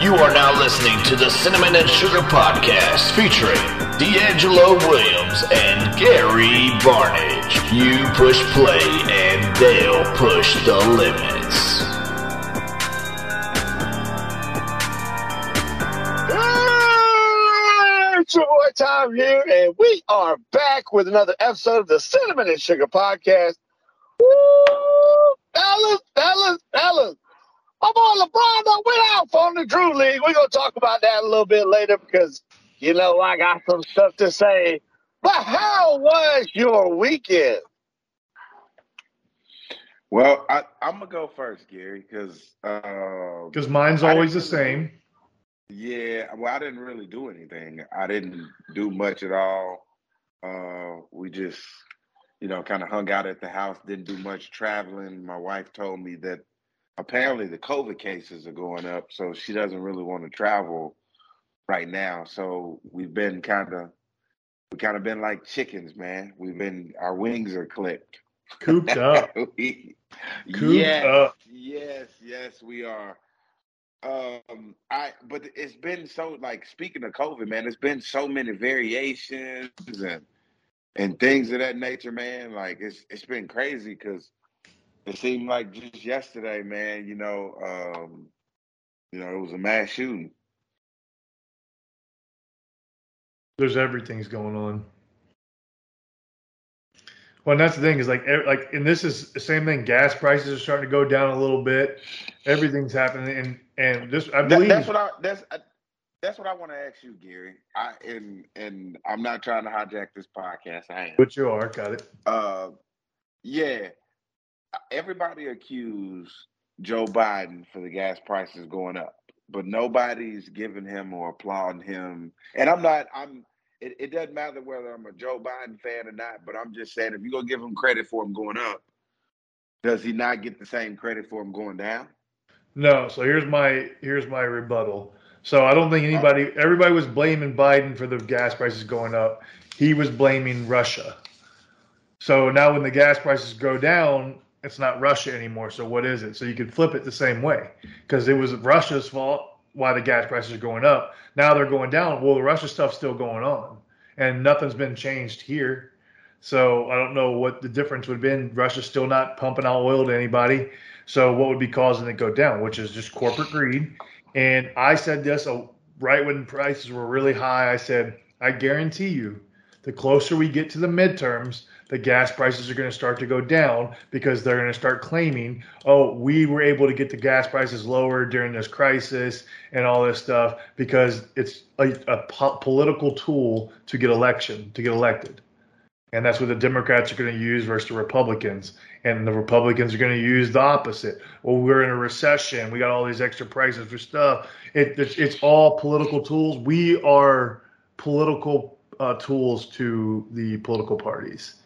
You are now listening to the Cinnamon and Sugar Podcast featuring D'Angelo Williams and Gary Barnidge. You push play and they'll push the limits. It's your boy Tom here, and we are back with another episode of the Cinnamon and Sugar Podcast. Woo! Fellas, fellas, fellas. My boy LeBron done went out from the Drew League. We're going to talk about that a little bit later because, you know, I got some stuff to say. But how was your weekend? Well, I, I'm gonna go first, Gary, because uh, Because mine's always the same. yeah, well, I didn't really do anything. I didn't do much at all. Uh, we just, you know, kind of hung out at the house. Didn't do much traveling. My wife told me that apparently the COVID cases are going up, so she doesn't really want to travel right now. So we've been kind of, we kind of been like chickens, man. We've been, our wings are clipped. Cooped up. We- Cooped yes, up. yes, yes, we are. Um, I but it's been so like speaking of COVID, man, it's been so many variations and and things of that nature, man. Like it's it's been crazy because it seemed like just yesterday, man. You know, um, you know, it was a mass shooting. There's everything's going on. Well, and that's the thing is like like, and this is the same thing. Gas prices are starting to go down a little bit. Everything's happening, and and this I That- believe that's what I that's I, that's what I want to ask you, Gary. I and and I'm not trying to hijack this podcast. I am. what you are. Got it. Uh, yeah. Everybody accused Joe Biden for the gas prices going up, but nobody's giving him or applauding him. And I'm not. I'm. It, it doesn't matter whether I'm a Joe Biden fan or not, but I'm just saying if you're gonna give him credit for him going up, does he not get the same credit for him going down? No. So here's my here's my rebuttal. So I don't think anybody everybody was blaming Biden for the gas prices going up. He was blaming Russia. So now when the gas prices go down, it's not Russia anymore. So what is it? So you could flip it the same way because it was Russia's fault why the gas prices are going up. Now they're going down. Well, the Russia stuff's still going on, and nothing's been changed here. So I don't know what the difference would have been. Russia's still not pumping out oil to anybody. So what would be causing it go down? Which is just corporate greed. And I said this uh, right when prices were really high. I said, I guarantee you, the closer we get to the midterms, the gas prices are going to start to go down because they're going to start claiming, oh, we were able to get the gas prices lower during this crisis and all this stuff because it's a, a po- political tool to get election to get elected. And that's what the Democrats are going to use versus the Republicans. And the Republicans are going to use the opposite. Well, we're in a recession. We got all these extra prices for stuff. It, it's, it's all political tools. We are political uh, tools to the political parties.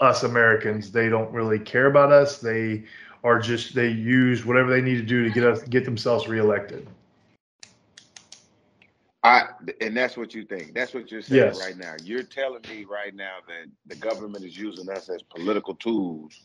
Us Americans, they don't really care about us. They are just they use whatever they need to do to get us get themselves reelected. I and that's what you think. That's what you're saying Yes. right now. You're telling me right now that the government is using us as political tools.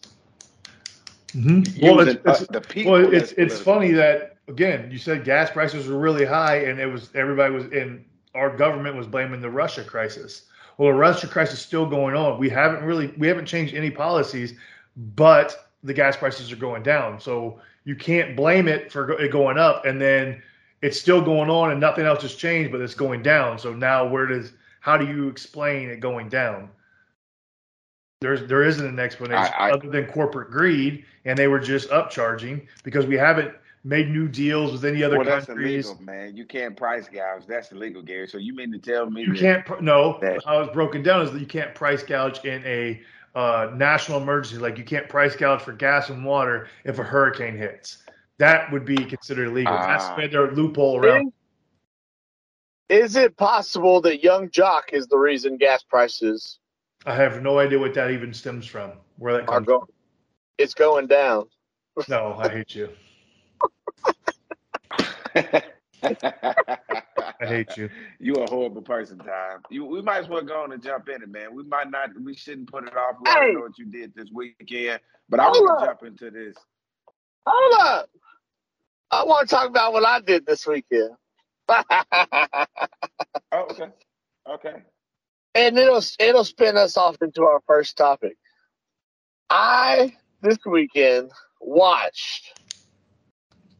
Mm-hmm. Well, it's, it's, the people. well, it's it's funny that again you said gas prices were really high, and it was everybody was in our government was blaming the Russia crisis. Well, the Russia crisis is still going on. We haven't really we haven't changed any policies, but the gas prices are going down. So you can't blame it for it going up, and then it's still going on, and nothing else has changed, but it's going down. So now where does how do you explain it going down? There's there isn't an explanation I- I- other than corporate greed, and they were just upcharging because we haven't made new deals with any other well, that's countries. illegal, man. You can't price gouge. That's illegal, Gary. So you mean to tell me You that can't pr- no. that- How it's broken down is that you can't price gouge in a uh, national emergency. Like you can't price gouge for gas and water if a hurricane hits. That would be considered illegal. That's Ah. where their loophole around. Is it possible that Young Joc is the reason gas prices I have no idea what that even stems from. Where that are comes going? It's going down. No, I hate you. I hate you. you a horrible person, Tom. You, we might as well go on and jump in it, man. We might not. We shouldn't put it off. We already Hey. know what you did this weekend, but I Hold want to jump into this. Hold up. I want to talk about what I did this weekend. Oh, okay. Okay. and it'll it'll spin us off into our first topic. I this weekend watched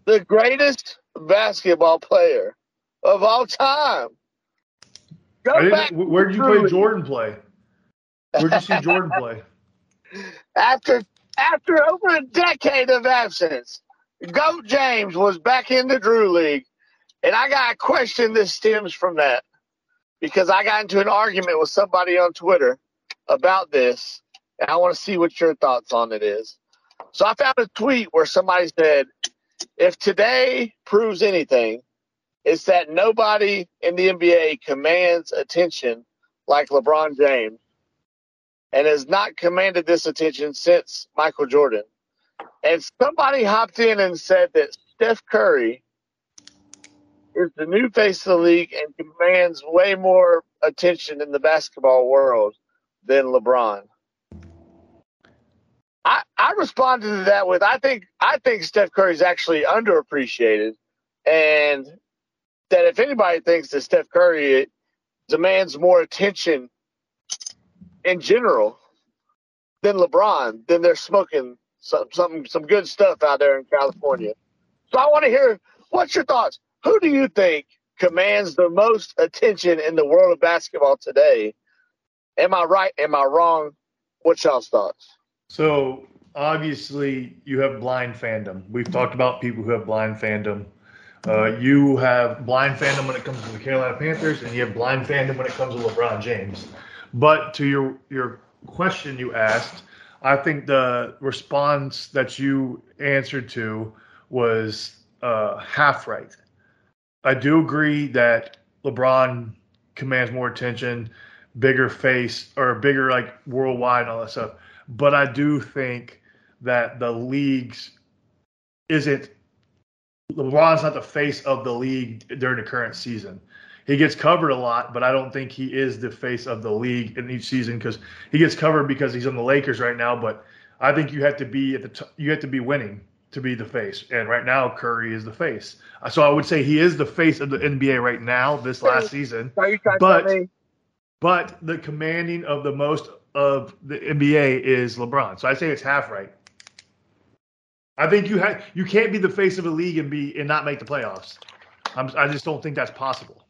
the greatest basketball player of all time. Go I back where did you play Jordan play? Where'd you see Jordan play? after after over a decade of absence. Goat James was back in the Drew League, and I got a question that stems from that because I got into an argument with somebody on Twitter about this, and I want to see what your thoughts on it is. So I found a tweet where somebody said, "If today proves anything, it's that nobody in the NBA commands attention like LeBron James." and has not commanded this attention since Michael Jordan. And somebody hopped in and said that Steph Curry is the new face of the league and commands way more attention in the basketball world than LeBron. I, responded to that with I think I think Steph Curry is actually underappreciated, and that if anybody thinks that Steph Curry demands more attention in general than LeBron, then they're smoking some some some good stuff out there in California. So I want to hear what's your thoughts. Who do you think commands the most attention in the world of basketball today? Am I right? Am I wrong? What's y'all's thoughts? So obviously, you have blind fandom. We've talked about people who have blind fandom. Uh, you have blind fandom when it comes to the Carolina Panthers, and you have blind fandom when it comes to LeBron James. But to your your question you asked, I think the response that you answered to was uh, half right. I do agree that LeBron commands more attention, bigger face or bigger like worldwide and all that stuff. But I do think that the leagues isn't LeBron's not the face of the league during the current season. He gets covered a lot, but I don't think he is the face of the league in each season because he gets covered because he's on the Lakers right now. But I think you have to be at the t- you have to be winning to be the face, and right now Curry is the face. So I would say he is the face of the NBA right now this last season. Are you trying But- to tell me? But the commanding of the most of the NBA is LeBron. So I say it's half right. I think you have you can't be the face of a league and be and not make the playoffs. I'm, I just don't think that's possible.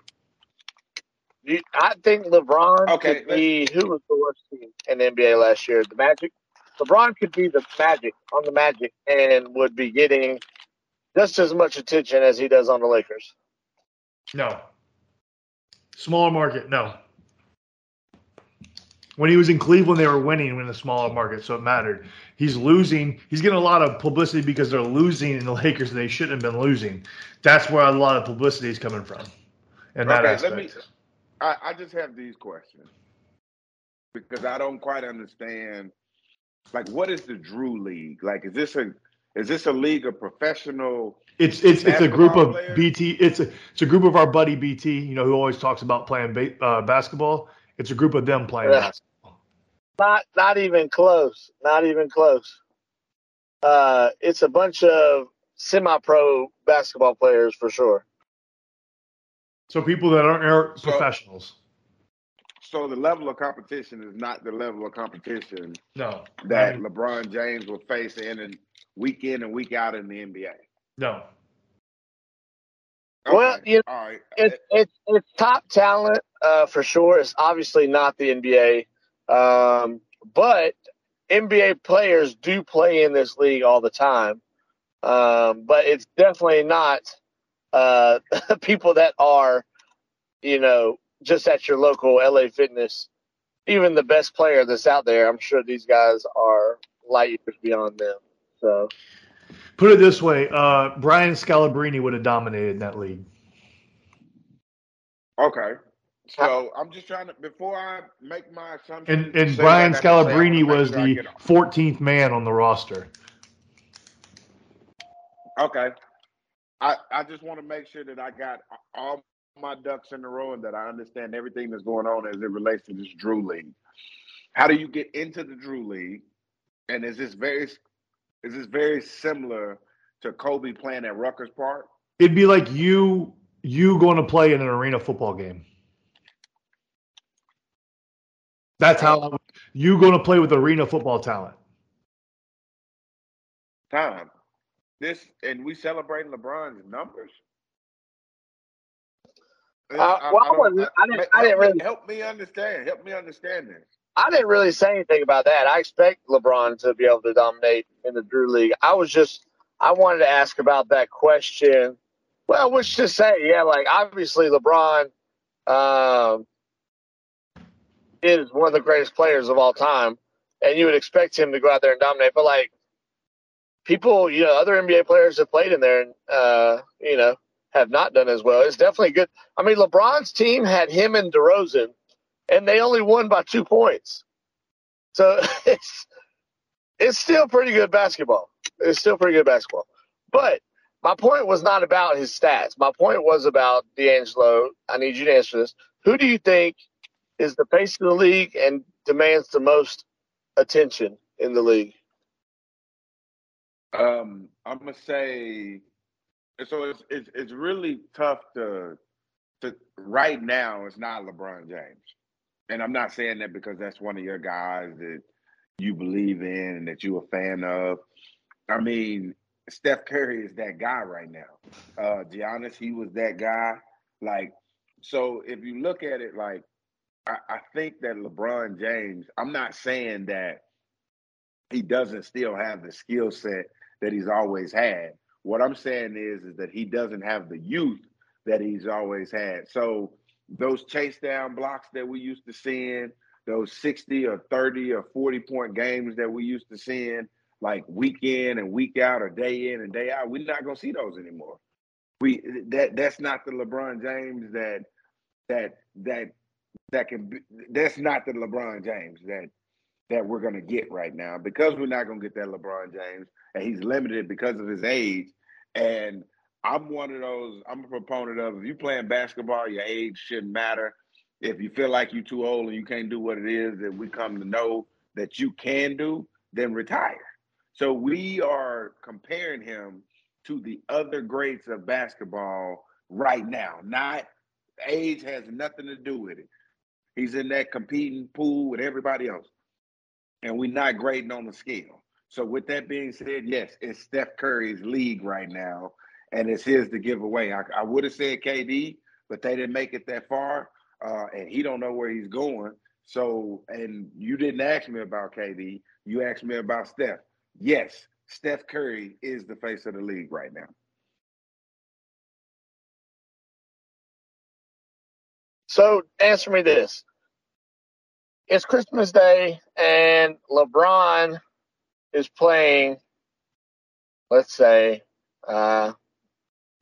I think LeBron Okay, could be who was the worst team in the NBA last year? The Magic. LeBron could be the Magic on the Magic and would be getting just as much attention as he does on the Lakers. No. Smaller market, no. When he was in Cleveland, they were winning in a smaller market, so it mattered. He's losing. He's getting a lot of publicity because they're losing in the Lakers. and They shouldn't have been losing. That's where a lot of publicity is coming from. And that Okay, aspect. let me- I, I just have these questions because I don't quite understand. Like, what is the Drew League? Like, is this a is this a league of professional? It's it's it's a group of players? BT. It's a it's a group of our buddy BT. You know who always talks about playing ba- uh, basketball. It's a group of them playing Yeah. basketball. Not not even close. Not even close. Uh, it's a bunch of semi-pro basketball players for sure. So people that aren't, aren't So- professionals. So the level of competition is not the level of competition No, that I mean, LeBron James will face in and week in and week out in the NBA. no. Well, you know, all right. It's it's it's top talent uh, for sure. It's obviously not the NBA, um, but NBA players do play in this league all the time. Um, but it's definitely not uh, people that are, you know, just at your local LA Fitness. Even the best player that's out there, I'm sure these guys are light years beyond them. So Put it this way: uh, Brian Scalabrine would have dominated that league. Okay. So I'm just trying to before I make my assumption. And and Brian what I gotta say, I wanna Scalabrine was sure the 14th man on the roster. Okay. I, I just want to make sure that I got all my ducks in a row and that I understand everything that's going on as it relates to this Drew League. How do you get into the Drew League? And is this very is this very similar to Kobe playing at Rucker Park? It'd be like you you going to play in an arena football game. That's how I, you going to play with arena football talent. Time. This and we celebrating LeBron's numbers. Uh, well, I, wasn't- I didn't- I didn't help me- really- help me understand. Help me understand this. I didn't really say anything about that. I expect LeBron to be able to dominate in the Drew League. I was just, I wanted to ask about that question. Well, which to say, yeah, like obviously LeBron um, is one of the greatest players of all time, and you would expect him to go out there and dominate. But like people, you know, other NBA players have played in there and uh, you know have not done as well. It's definitely good. I mean, LeBron's team had him and DeRozan and they only won by two points. So it's it's still pretty good basketball. It's still pretty good basketball. But my point was not about his stats. My point was about D'Angelo. I need you to answer this. Who do you think is the face of the league and demands the most attention in the league? Um, I'm gonna say, so it's it's it's really tough to to right now. It's not LeBron James, and I'm not saying that because that's one of your guys that you believe in and that you're a fan of. I mean, Steph Curry is that guy right now. Uh, Giannis, he was that guy. Like, so if you look at it, like, I, I think that LeBron James. I'm not saying that he doesn't still have the skill set that he's always had. What I'm saying is, is that he doesn't have the youth that he's always had. So those chase down blocks that we used to seeing, those 60 or 30 or 40 point games that we used to seeing, like week in and week out or day in and day out, we're not gonna see those anymore. We that that's not the LeBron James that that that that can be, that's not the LeBron James that that we're going to get right now because we're not going to get that LeBron James and he's limited because of his age. And I'm one of those, I'm a proponent of if you playing basketball, your age shouldn't matter. If you feel like you're too old and you can't do what it is that we come to know that you can do, then retire. So we are comparing him to the other greats of basketball right now. Not age has nothing to do with it. He's in that competing pool with everybody else and we're not grading on the scale. So with that being said, yes, it's Steph Curry's league right now, and it's his to give away. I, I would have said KD, but they didn't make it that far, uh, and he don't know where he's going. So, and you didn't ask me about KD. You asked me about Steph. Yes, Steph Curry is the face of the league right now. So answer me this. It's Christmas Day and LeBron is playing, let's say, uh,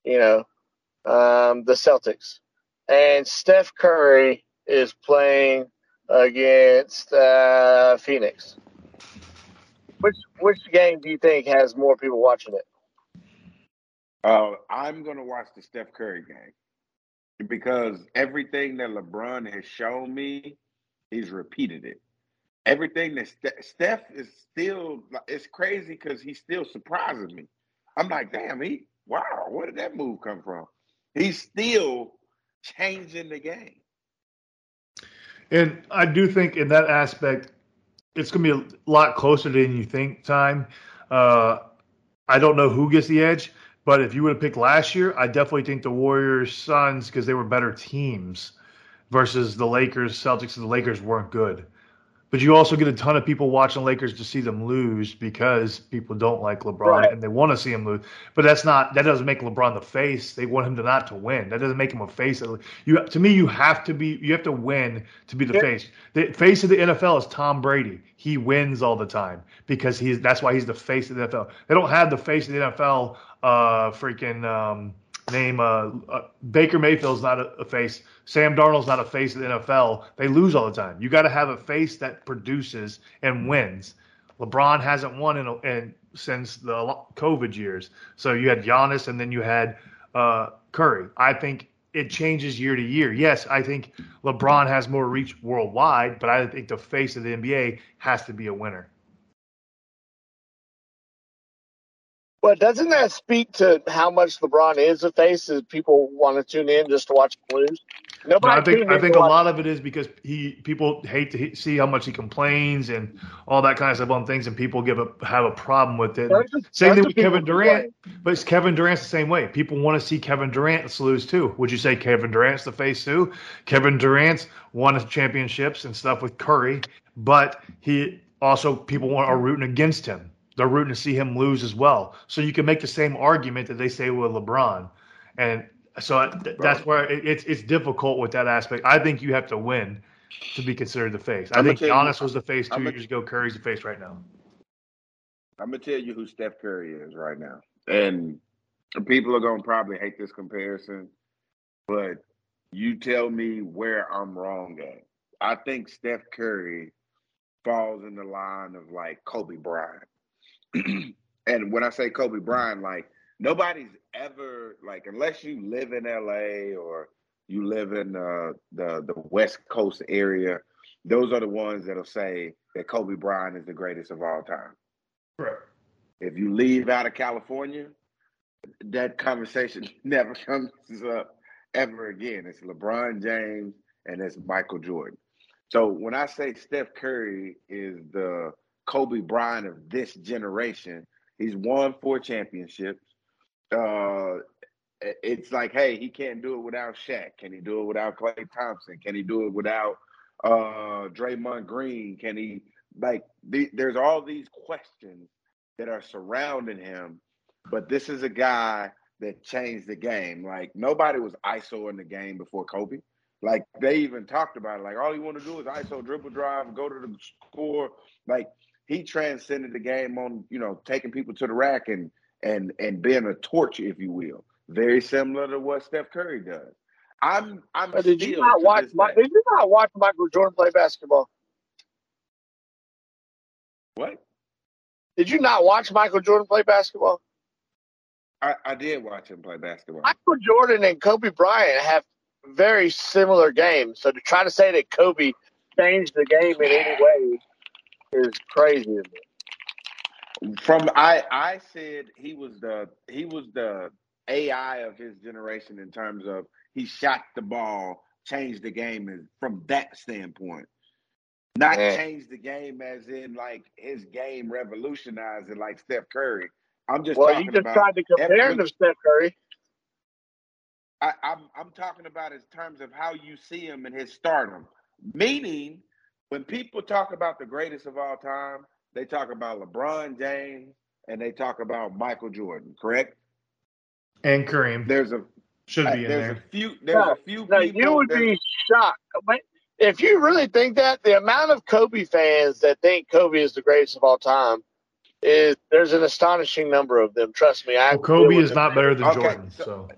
you know, um, the Celtics. And Steph Curry is playing against uh, Phoenix. Which which game do you think has more people watching it? Uh, I'm going to watch the Steph Curry game because everything that LeBron has shown me, he's repeated it. Everything that Ste- Steph is still, it's crazy because he still surprises me. I'm like, damn, he, wow, where did that move come from? He's still changing the game. And I do think in that aspect, it's going to be a lot closer than you think. Time. Uh, I don't know who gets the edge, but if you would have picked last year, I definitely think the Warriors, Suns, because they were better teams versus the Lakers, Celtics, and the Lakers weren't good. But you also get a ton of people watching Lakers to see them lose because people don't like LeBron Right. and they want to see him lose. But that's not that doesn't make LeBron the face. They want him to not to win. That doesn't make him a face. You to me, you have to be you have to win to be the Yeah. face. The face of the NFL is Tom Brady. He wins all the time because he's that's why he's the face of the NFL. They don't have the face of the NFL. Uh, freaking um, name uh, uh, Baker Mayfield's not a, a face. Sam Darnold's not a face of the NFL. They lose all the time. You got to have a face that produces and wins. LeBron hasn't won in, a, in since the COVID years. So you had Giannis and then you had uh, Curry. I think it changes year to year. Yes, I think LeBron has more reach worldwide, but I think the face of the NBA has to be a winner. But doesn't that speak to how much LeBron is a face? Is people want to tune in just to watch him lose? No, I think I think a lot of it is because he people hate to see how much he complains and all that kind of stuff on things, and people give a have a problem with it. same thing with Kevin Durant, but it's Kevin Durant's the same way. People want to see Kevin Durant lose too. Would you say Kevin Durant's the face too? Kevin Durant's won championships and stuff with Curry, but he also people want are rooting against him. They're rooting to see him lose as well. So you can make the same argument that they say with LeBron, and so that's where it's it's difficult with that aspect. I think you have to win to be considered the face. I think Giannis was the face 2 I'm years ago. Curry's the face right now. I'm gonna tell you who Steph Curry is right now, and people are gonna probably hate this comparison, but you tell me where I'm wrong at. I think Steph Curry falls in the line of like Kobe Bryant, and when I say Kobe Bryant, like nobody's ever like unless you live in LA or you live in uh, the the West Coast area, those are the ones that'll say that Kobe Bryant is the greatest of all time. Right. If you leave out of California, that conversation never comes up ever again. It's LeBron James and it's Michael Jordan. So when I say Steph Curry is the Kobe Bryant of this generation, he's won four championships uh, it's like, hey, he can't do it without Shaq. Can he do it without Klay Thompson? Can he do it without uh, Draymond Green? Can he like? The, there's all these questions that are surrounding him, but this is a guy that changed the game. Like nobody was ISO in the game before Kobe. Like they even talked about it. Like all you want to do is ISO dribble drive, go to the score. Like he transcended the game on you know taking people to the rack and and and being a torch, if you will. Very similar to what Steph Curry does. I'm I'm did you not watch my, did you not watch Michael Jordan play basketball? What? Did you not watch Michael Jordan play basketball? I, I did watch him play basketball. Michael Jordan and Kobe Bryant have very similar games. So to try to say that Kobe changed the game in any way is crazy. From I I said he was the he was the AI of his generation in terms of he shot the ball, changed the game and from that standpoint. Not yeah. change the game as in like his game revolutionized it like Steph Curry. I'm just well, you just tried to compare him to Steph Curry. I, I'm I'm talking about in terms of how you see him in his stardom. Meaning, when people talk about the greatest of all time, they talk about LeBron James and they talk about Michael Jordan, correct? And Kareem. There's a should be in there's there. a few there's no, a few no, you would be shocked. If you really think that, the amount of Kobe fans that think Kobe is the greatest of all time is there's an astonishing number of them. Trust me. I well, Kobe is not better than okay, Jordan. So, so,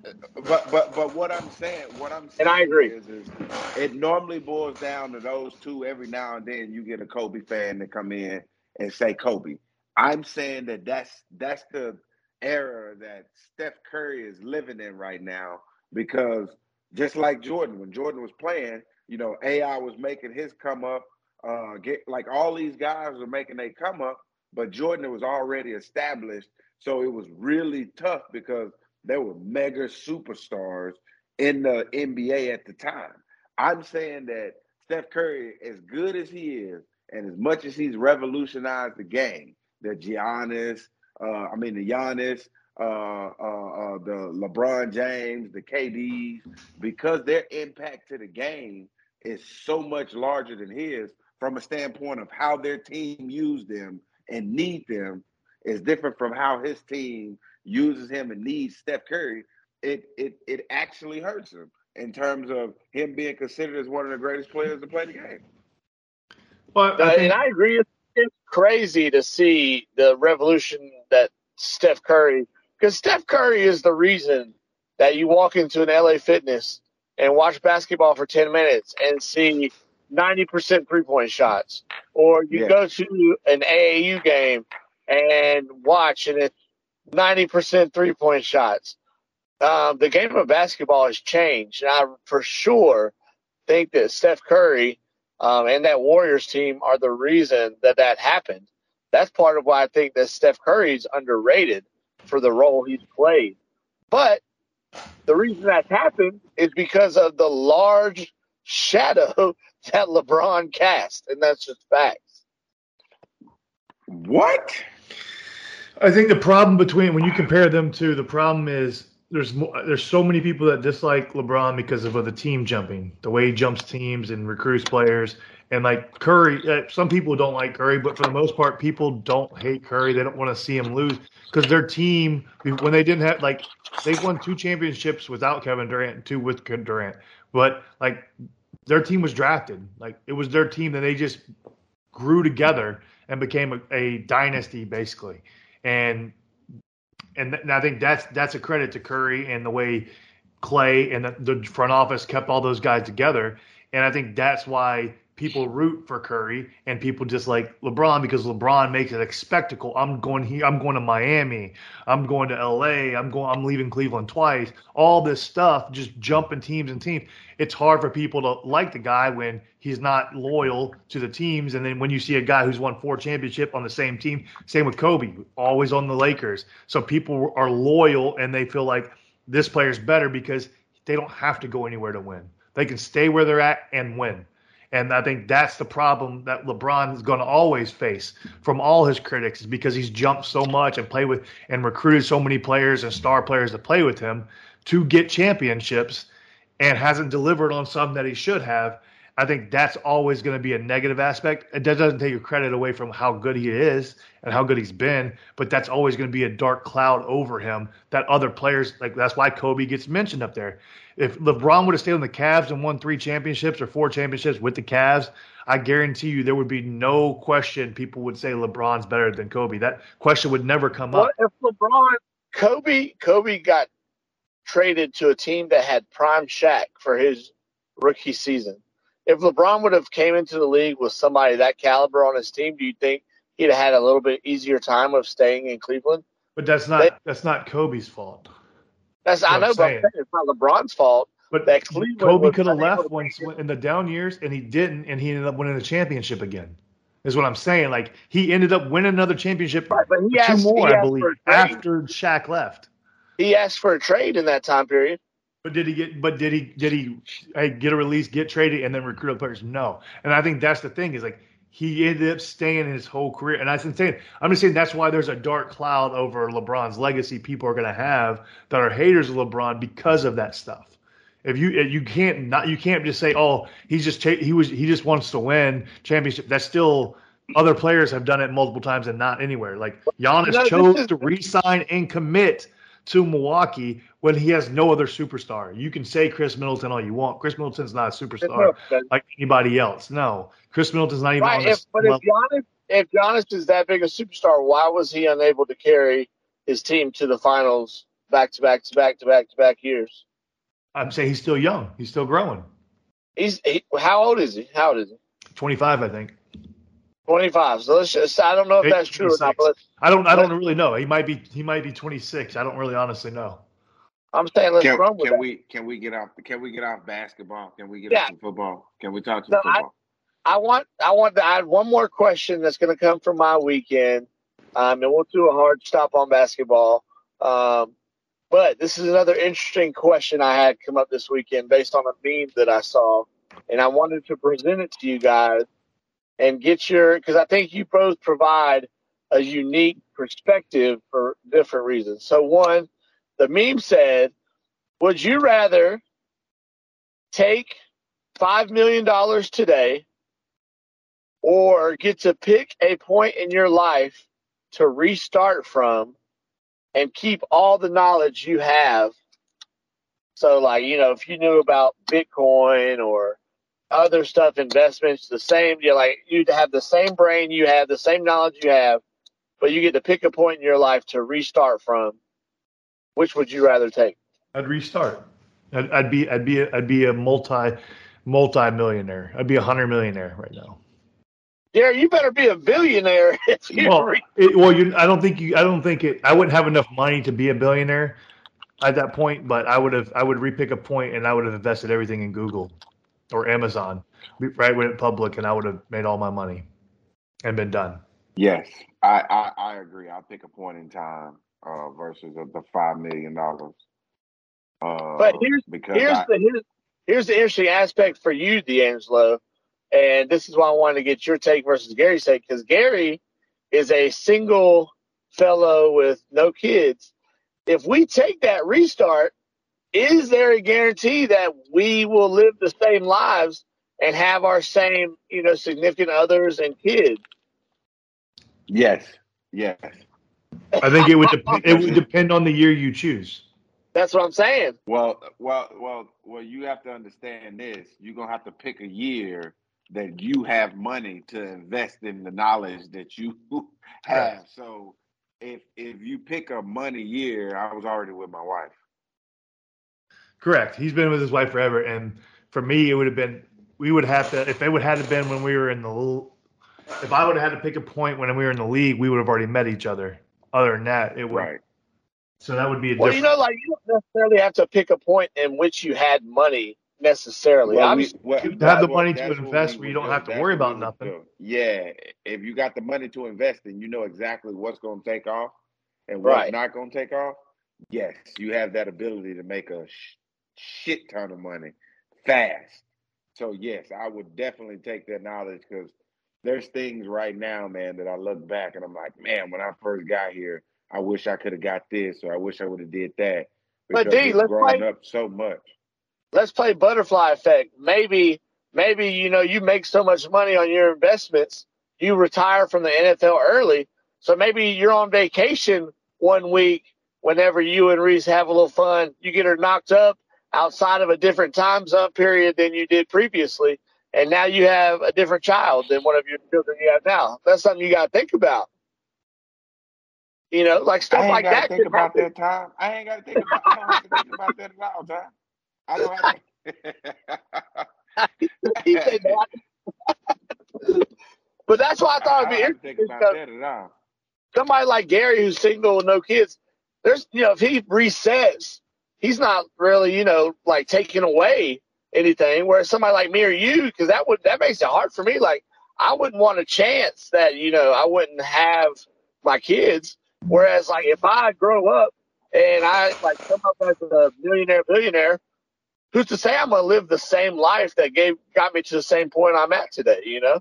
but but but what I'm saying, what I'm saying, and I agree, is, is it normally boils down to those two. Every now and then, you get a Kobe fan to come in and say Kobe. I'm saying that that's that's the era that Steph Curry is living in right now because just like Jordan, when Jordan was playing, you know, AI was making his come up. Uh, get like all these guys were making they come up, but Jordan was already established, so it was really tough because there were mega superstars in the NBA at the time. I'm saying that Steph Curry, as good as he is, and as much as he's revolutionized the game, the Giannis, uh, I mean the Giannis, uh, uh, uh, the LeBron James, the KDs, because their impact to the game is so much larger than his from a standpoint of how their team used them and need them is different from how his team uses him and needs Steph Curry. It it it actually hurts him in terms of him being considered as one of the greatest players to play the game. But I uh, think, and I agree. It's crazy to see the revolution that Steph Curry, because Steph Curry is the reason that you walk into an LA Fitness and watch basketball for 10 minutes and see 90% three point shots. Or you yeah. go to an AAU game and watch and it's 90% three point shots. Um, the game of basketball has changed. And I for sure think that Steph Curry um, and that Warriors team are the reason that that happened. That's part of why I think that Steph Curry is underrated for the role he's played. But the reason that's happened is because of the large shadow that LeBron cast, and that's just facts. What? I think the problem between when you compare them to the problem is there's mo- there's so many people that dislike LeBron because of the team jumping, the way he jumps teams and recruits players, and like Curry. Uh, some people don't like Curry, but for the most part, people don't hate Curry. They don't want to see him lose because their team when they didn't have like they won two championships without Kevin Durant two with Durant, but like their team was drafted, like it was their team that they just grew together and became a, a dynasty basically, and and, th- and I think that's that's a credit to Curry and the way Klay and the, the front office kept all those guys together. And I think that's why people root for Curry and people just like LeBron because LeBron makes it a spectacle. I'm going here. I'm going to Miami. I'm going to LA. I'm going. I'm leaving Cleveland twice. All this stuff, just jumping teams and teams. It's hard for people to like the guy when he's not loyal to the teams. And then when you see a guy who's won four championship on the same team, same with Kobe, always on the Lakers. So people are loyal and they feel like this player's better because they don't have to go anywhere to win. They can stay where they're at and win. And I think that's the problem that LeBron is going to always face from all his critics is because he's jumped so much and played with and recruited so many players and star players to play with him to get championships and hasn't delivered on some that he should have. I think that's always going to be a negative aspect. It doesn't take your credit away from how good he is and how good he's been, but that's always going to be a dark cloud over him that other players like that's why Kobe gets mentioned up there. If LeBron would have stayed on the Cavs and won three championships or four championships with the Cavs, I guarantee you there would be no question people would say LeBron's better than Kobe. That question would never come up. if LeBron, Kobe, Kobe got traded to a team that had prime Shaq for his rookie season? If LeBron would have came into the league with somebody that caliber on his team, do you think he'd have had a little bit easier time of staying in Cleveland? But that's not that's not Kobe's fault. That's That's I know, I'm but I'm saying. it's not LeBron's fault. But That Cleveland Kobe could have left once in the down years, and he didn't, and he ended up winning the championship again. Is what I'm saying. Like he ended up winning another championship, Right, but he two asked, more, he I believe, a after Shaq left. He asked for a trade in that time period. But did he get? But did he? Did he? Hey, get a release, get traded, and then recruit other players? No. And I think that's the thing is like he ended up staying his whole career. And I'm saying, I'm just saying that's why there's a dark cloud over LeBron's legacy. People are going to have that are haters of LeBron because of that stuff. If you you can't not you can't just say oh he's just he was he just wants to win championship. That's still other players have done it multiple times and not anywhere. Like Giannis this chose is- to re-sign and commit to Milwaukee when he has no other superstar. You can say Khris Middleton all you want. Khris Middleton's not a superstar like anybody else. No, Khris Middleton's not even Right, if, but if. Giannis, if Giannis is that big a superstar, why was he unable to carry his team to the finals back to back to back to back to back years? I'm saying he's still young. He's still growing. He's he, how old is he? How old is he? 25, I think. Twenty five. So let's just, I don't know if Eight- that's true or not, but I don't. I don't really know. He might be. He might be 26. I don't really honestly know. I'm saying let's Can, run with can that. we can we get off can we get off basketball? Can we get Yeah. off football? Can we talk to No, I- football? I want I want to add one more question that's going to come from my weekend, um, and we'll do a hard stop on basketball. Um, but this is another interesting question I had come up this weekend based on a meme that I saw, and I wanted to present it to you guys and get your because I think you both provide a unique perspective for different reasons. So one, the meme said, "Would you rather take five million dollars today?" or get to pick a point in your life to restart from and keep all the knowledge you have. So, like, you know, if you knew about Bitcoin or other stuff, investments, the same, you like, you'd have the same brain you have, the same knowledge you have, but you get to pick a point in your life to restart from. Which would you rather take? I'd restart. I'd, I'd be. I'd be. A, I'd be a multi, multi millionaire. I'd be a hundred millionaire right now. Gary, you better be a billionaire if you Well, re- it, well, you. I don't think you. I don't think it. I wouldn't have enough money to be a billionaire at that point. But I would have. I would repick a point, and I would have invested everything in Google or Amazon right when it public, and I would have made all my money and been done. Yes, I, I I agree. I'll pick a point in time uh, versus the, the five million dollars. Uh, But here's because here's I, the here's, here's the interesting aspect for you, D'Angelo, and this is why I wanted to get your take versus Gary's take because Gary is a single fellow with no kids. If we take that restart, is there a guarantee that we will live the same lives and have our same, you know, significant others and kids? yes, yes, I think it would dep- it would depend on the year you choose. That's what I'm saying. Well, well, well, well. You have to understand this. You're gonna have to pick a year that you have money to invest in the knowledge that you have. So, if if you pick a money year, I was already with my wife. Correct. He's been with his wife forever, and for me, it would have been we would have to if it would have been when we were in the if I would have had to pick a point when we were in the league, we would have already met each other. Other than that, it would. Right. So that would be a Well, different. you know, like you don't necessarily have to pick a point in which you had money necessarily. Well, we- Obviously, well, to have the what- money to invest where you don't do. have to That's worry about nothing. do. Yeah, if you got the money to invest and you know exactly what's going to take off and what's Right. not going to take off, yes, you have that ability to make a sh- shit ton of money fast. So yes, I would definitely take that knowledge because there's things right now, man, that I look back and I'm like, man, when I first got here, I wish I could have got this or I wish I would have did that. But, D, let's grown play- up so much. let's play butterfly effect. Maybe, maybe you know you make so much money on your investments, you retire from the NFL early. So maybe you're on vacation one week. Whenever you and Reese have a little fun, you get her knocked up outside of a different time zone period than you did previously, and now you have a different child than one of your children you have now. That's something you got to think about. You know, like stuff like that. think about happen. that time. I ain't gotta think about. I don't have to think about that at all, time. I don't have to. but that's why I thought it'd be I to think interesting. about that at all. somebody like Gary who's single with no kids, there's you know, if he resets, he's not really, you know, like taking away anything. Whereas somebody like me or you, because that would that makes it hard for me. Like I wouldn't want a chance that, you know, I wouldn't have my kids. Whereas like if I grow up and I like come up as a millionaire billionaire, who's to say I'm gonna live the same life that gave got me to the same point I'm at today, you know?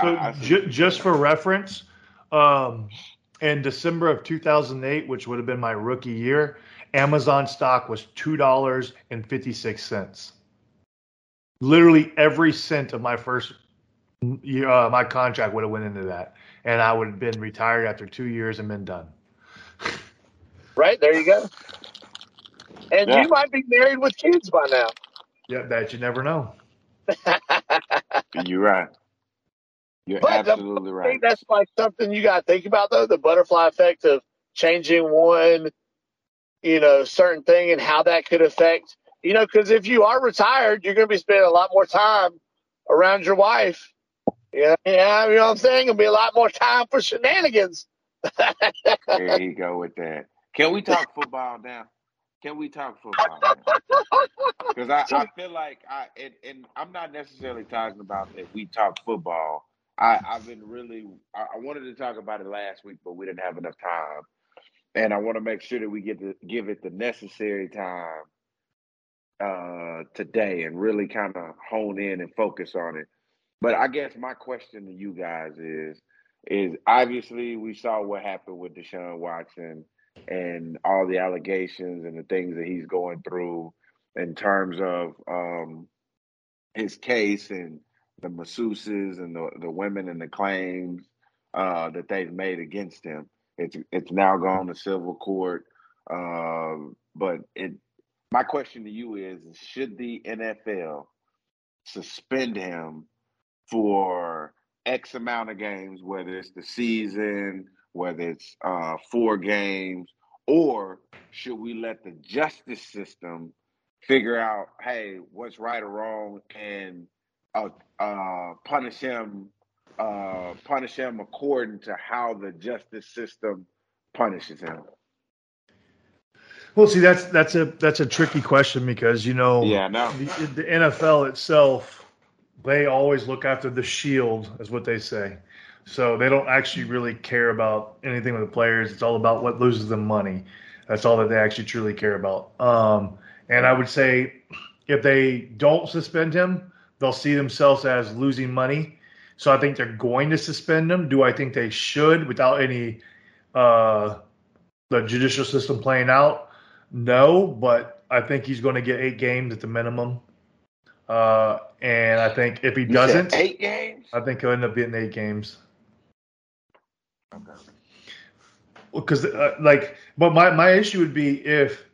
So I- I ju- just for reference, um, in December of 2008, which would have been my rookie year, Amazon stock was two dollars and fifty six cents. Literally every cent of my first year, uh, my contract would have went into that, and I would have been retired after two years and been done. Right? There you go. And Yeah. you might be married with kids by now. Yeah, that you never know. You're right. You're But the- absolutely I think that's like something you got to think about, though the butterfly effect of changing one, you know, certain thing and how that could affect, you know, because if you are retired, you're going to be spending a lot more time around your wife. Yeah, yeah, you know what I'm saying? It'll be a lot more time for shenanigans. There you go with that. Can we talk football now? Can we talk football? Because I, I feel like I and, and I'm not necessarily talking about that we talk football. I, I've been really I, I wanted to talk about it last week, but we didn't have enough time. And I want to make sure that we get to give it the necessary time uh today and really kind of hone in and focus on it. But I guess my question to you guys is is obviously we saw what happened with Deshaun Watson and all the allegations and the things that he's going through in terms of um, his case and the masseuses and the, the women and the claims uh, that they've made against him. It's it's now gone to civil court. Um, but it my question to you is should the NFL suspend him for X amount of games, whether it's the season, whether it's uh, four games, or should we let the justice system figure out, hey, what's right or wrong, and uh, uh, punish him, uh, punish him according to how the justice system punishes him? Well, see, that's that's a that's a tricky question because you know Yeah, know. the, the NFL itself, they always look after the shield, is what they say. So they don't actually really care about anything with the players. It's all about what loses them money. That's all that they actually truly care about. Um, and I would say if they don't suspend him, they'll see themselves as losing money. So I think they're going to suspend him. Do I think they should without any uh, the judicial system playing out? No, but I think he's going to get eight games at the minimum. Uh, and I think if he You doesn't, eight games. I think he'll end up getting eight games. Okay. because uh, like but my, my issue would be if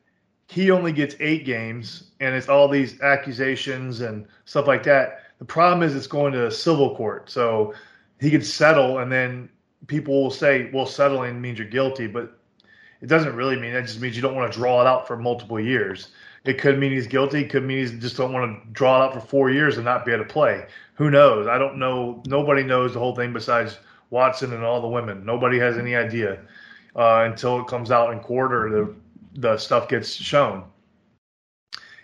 he only gets eight games and it's all these accusations and stuff like that the problem is it's going to civil court. So he could settle and then people will say well settling means you're guilty but it doesn't really mean that just means you don't want to draw it out for multiple years. It could mean he's guilty it could mean he just don't want to draw it out for four years and not be able to play. Who knows? I don't know nobody knows the whole thing besides watson and all the women. Nobody has any idea uh, until it comes out in court or the the stuff gets shown.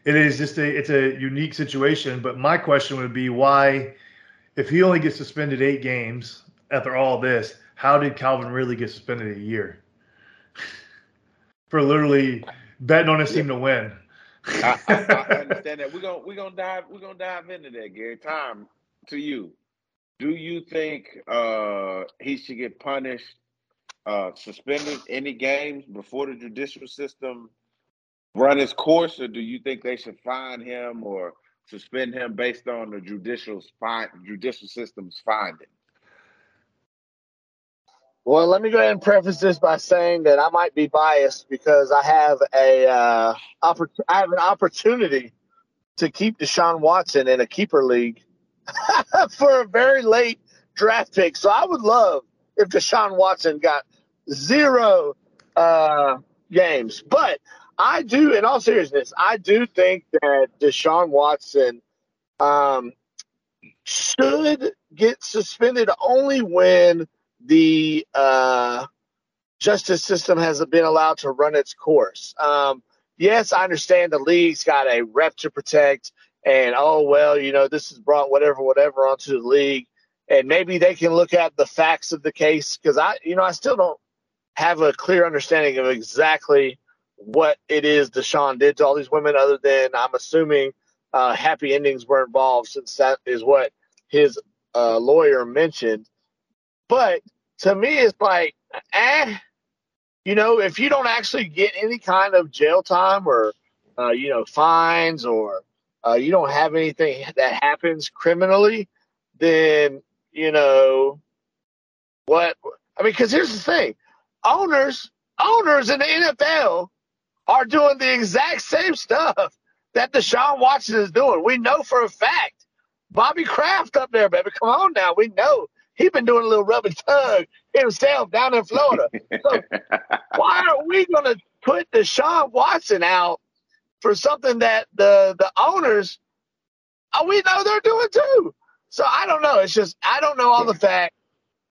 It is just a it's a unique situation. But my question would be why, if he only gets suspended eight games after all this, how did Calvin really get suspended a year for literally betting on his team to win? I, I, I understand that. We're gonna we're gonna dive we're gonna dive into that, Gary. Time to you. Do you think uh, he should get punished, uh, suspended any games before the judicial system run its course, or do you think they should fine him or suspend him based on the judicial fine, judicial system's finding? Well, let me go ahead and preface this by saying that I might be biased because I have a uh, oppor- I have an opportunity to keep Deshaun Watson in a keeper league for a very late draft pick. So I would love if Deshaun Watson got zero uh, games. But I do, in all seriousness, I do think that Deshaun Watson um, should get suspended only when the uh, justice system hasn't been allowed to run its course. Um, yes, I understand the league's got a rep to protect, and oh well, you know this has brought whatever, whatever onto the league, and maybe they can look at the facts of the case because I, you know, I still don't have a clear understanding of exactly what it is Deshaun did to all these women, other than I'm assuming uh, happy endings were involved, since that is what his uh, lawyer mentioned. But to me, it's like, eh, you know, if you don't actually get any kind of jail time or, uh, you know, fines or uh, you don't have anything that happens criminally, then, you know, what? I mean, because here's the thing owners, owners in the NFL are doing the exact same stuff that Deshaun Watson is doing. We know for a fact. Bobby Kraft up there, baby. Come on now. We know he's been doing a little rub and tug himself down in Florida. So why are we going to put Deshaun Watson out for something that the the owners, oh, we know they're doing too? So I don't know. It's just I don't know all the facts,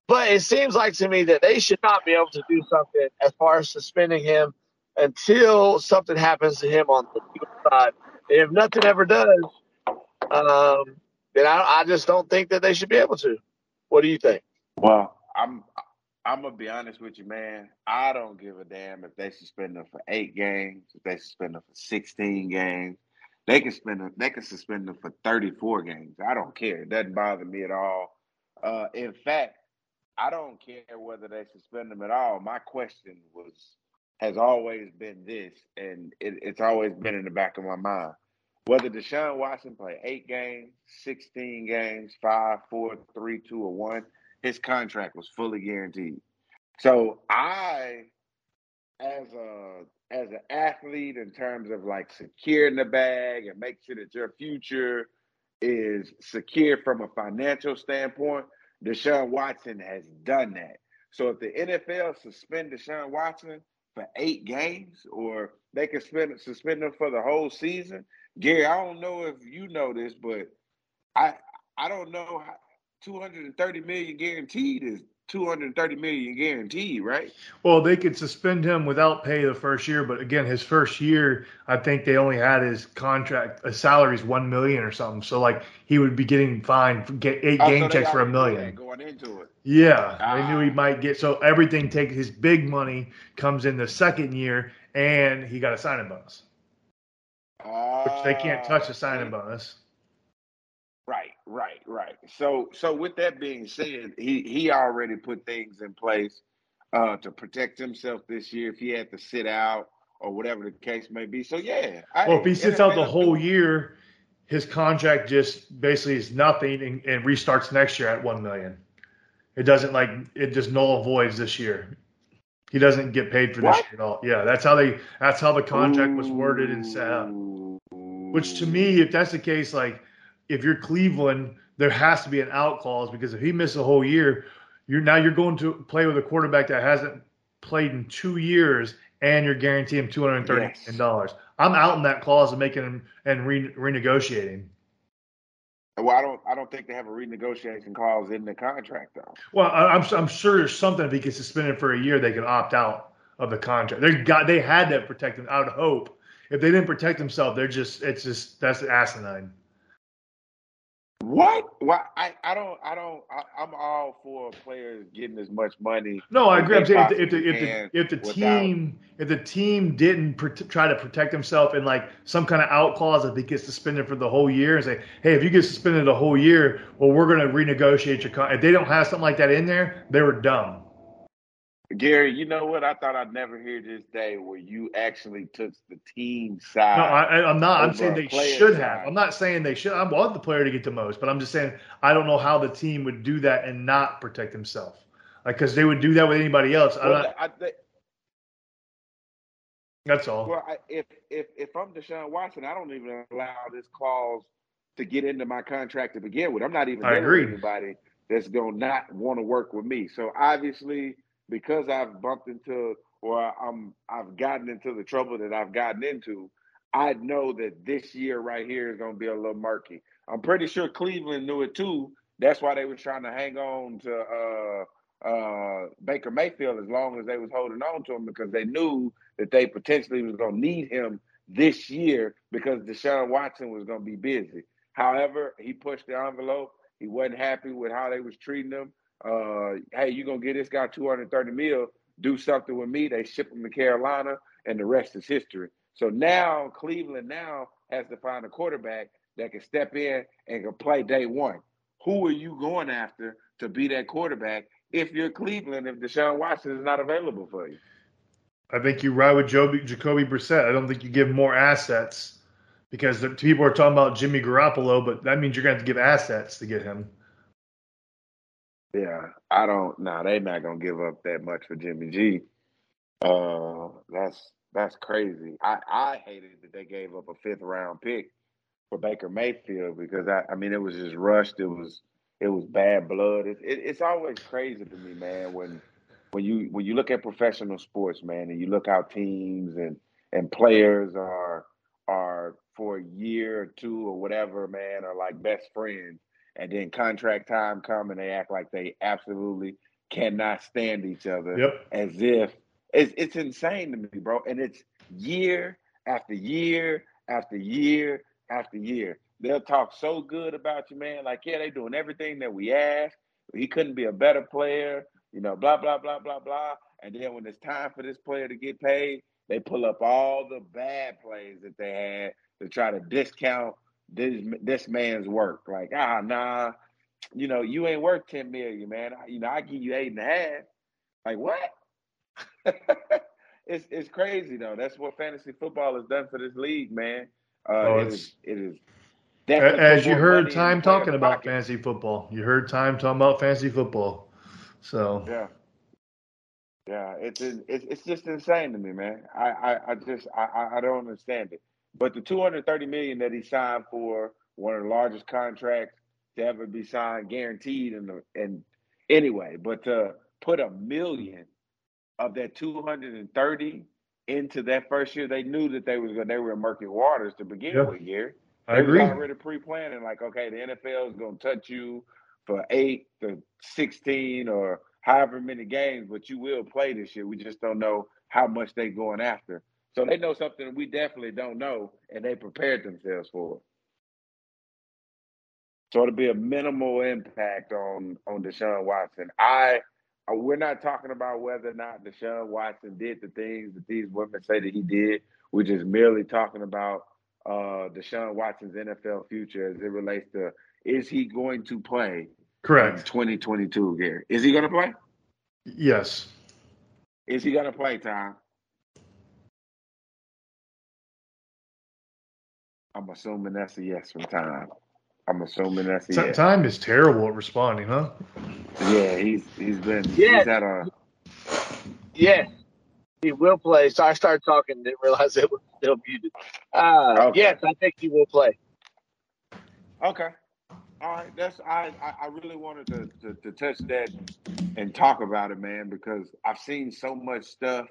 but it seems like to me that they should not be able to do something as far as suspending him until something happens to him on the side. If nothing ever does, um, then I, I just don't think that they should be able to. What do you think? Well, I'm I'm gonna be honest with you, man. I don't give a damn if they suspend them for eight games, if they suspend them for sixteen games. They can spend them, they can suspend them for thirty four games. I don't care. It doesn't bother me at all. Uh, in fact, I don't care whether they suspend them at all. My question was has always been this, and it, it's always been in the back of my mind. Whether Deshaun Watson play eight games, sixteen games, five, four, three, two, or one, his contract was fully guaranteed. So I, as a as an athlete, in terms of like securing the bag and make sure that your future is secure from a financial standpoint, Deshaun Watson has done that. So if the NFL suspend Deshaun Watson for eight games, or they can suspend suspend him for the whole season, Gary, I don't know if you know this, but I I don't know how 230 million guaranteed is two hundred thirty million guaranteed, right? Well, they could suspend him without pay the first year, but again, his first year, I think they only had his contract, his salary is one million or something. So like he would be getting fined, get eight Oh, game so checks for a million. Going into it. Yeah, Ah. they knew he might get. So everything take his big money comes in the second year, and he got a signing bonus, which they can't touch the Ah, signing bonus. Right, right. So, so with that being said, he he already put things in place uh, to protect himself this year if he had to sit out or whatever the case may be. So, yeah. I, Well, if he sits out the whole year, his contract just basically is nothing and, and restarts next year at one million. It doesn't like it just null and voids this year. He doesn't get paid for this year at all. Yeah, that's how they that's how the contract was worded and set up. Which to me, if that's the case, like if you're Cleveland, there has to be an out clause because if he misses a whole year, you're now you're going to play with a quarterback that hasn't played in two years, and you're guaranteeing him two hundred thirty Yes. million dollars. I'm out in that clause and making him and re, renegotiating. Well, I don't. I don't think they have a renegotiation clause in the contract, though. Well, I, I'm I'm sure there's something if he gets suspended for a year, they can opt out of the contract. They got they had to protect him. I would hope if they didn't protect themselves, they're just it's just that's asinine. What? Why? I, I don't. I don't. I, I'm all for players getting as much money. No, I agree. I'm saying if the, if the, if the, if the team if the team didn't try to protect himself in like some kind of out clause if he gets suspended for the whole year and say, hey, if you get suspended the whole year, well, we're going to renegotiate your contract. If they don't have something like that in there, they were dumb. Gary, you know what? I thought I'd never hear this day where you actually took the team side. No, I, I- I'm not. I'm saying they should side. have. I'm not saying they should. I want the player to get the most, but I'm just saying I don't know how the team would do that and not protect himself. Like, because they would do that with anybody else. Well, I, think- that's all. well I, if if if I'm Deshaun Watson, I don't even allow this clause to get into my contract to begin with. I'm not even I agree. anybody that's gonna not want to work with me. So obviously, because I've bumped into or I'm I've gotten into the trouble that I've gotten into, I know that this year right here is gonna be a little murky. I'm pretty sure Cleveland knew it too. That's why they were trying to hang on to uh, uh, Baker Mayfield as long as they was holding on to him because they knew that they potentially was going to need him this year because Deshaun Watson was going to be busy. However, he pushed the envelope. He wasn't happy with how they was treating him. Uh, hey, you're going to get this guy 230 mil. Do something with me. They ship him to Carolina, and the rest is history. So now Cleveland now has to find a quarterback that can step in and can play day one. Who are you going after to be that quarterback if you're Cleveland if Deshaun Watson is not available for you? I think you ride with Jacoby Brissett. I don't think you give more assets because the, people are talking about Jimmy Garoppolo, but that means you're going to have to give assets to get him. Yeah, I don't. No, they're not gonna give up that much for Jimmy G. Uh, that's that's crazy. I I hated that they gave up a fifth round pick for Baker Mayfield because I I mean it was just rushed. It was it was bad blood. It, it, it's always crazy to me, man, when when you when you look at professional sports, man, and you look how teams and and players are are for a year or two or whatever, man, are like best friends and then contract time come and they act like they absolutely cannot stand each other Yep. as if it's it's insane to me, bro. And it's year after year after year after year. They'll talk so good about you, man. Like, yeah, they doing everything that we asked. He couldn't be a better player, you know, blah, blah, blah, blah, blah. And then when it's time for this player to get paid, they pull up all the bad plays that they had to try to discount this this man's work. Like, ah, nah, you know, you ain't worth ten million, man. You know, I give you eight and a half. Like what? it's it's crazy though. That's what fantasy football has done for this league, man. Uh, Oh, it is it is. Definitely As you heard time talking about pocket. fantasy football. You heard time talking about fantasy football. So Yeah. Yeah, it's it's it's just insane to me, man. I I, I just I- I don't understand it. But the 230 million that he signed for one of the largest contracts to ever be signed, guaranteed, and and anyway, but to put a million of that 230 into that first year, they knew that they was they were in murky waters to begin Yeah. with. Gary, I they agree. already pre-planning, like, okay, the NFL is gonna touch you for eight to sixteen or however many games, but you will play this year. We just don't know how much they're going after. So they know something we definitely don't know, and they prepared themselves for it. So it'll be a minimal impact on on Deshaun Watson. I uh, we're not talking about whether or not Deshaun Watson did the things that these women say that he did. We're just merely talking about uh, Deshaun Watson's NFL future as it relates to is he going to play Correct. 2022, Gary? Is he going to play? Yes. Is he going to play, Tom? I'm assuming that's a yes from time. I'm assuming that's a T- yes. Time is terrible at responding, huh? Yeah, he's he's been Yeah. he's had a Yeah, he will play. So I started talking, didn't realize it was still muted. Uh, Okay. Yes, I think he will play. Okay. All right. That's I, I, I really wanted to, to, to touch that and talk about it, man, because I've seen so much stuff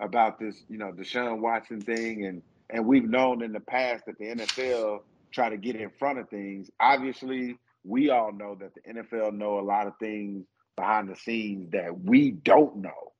about this, you know, Deshaun Watson thing and and we've known in the past that the NFL try to get in front of things. Obviously, we all know that the NFL know a lot of things behind the scenes that we don't know.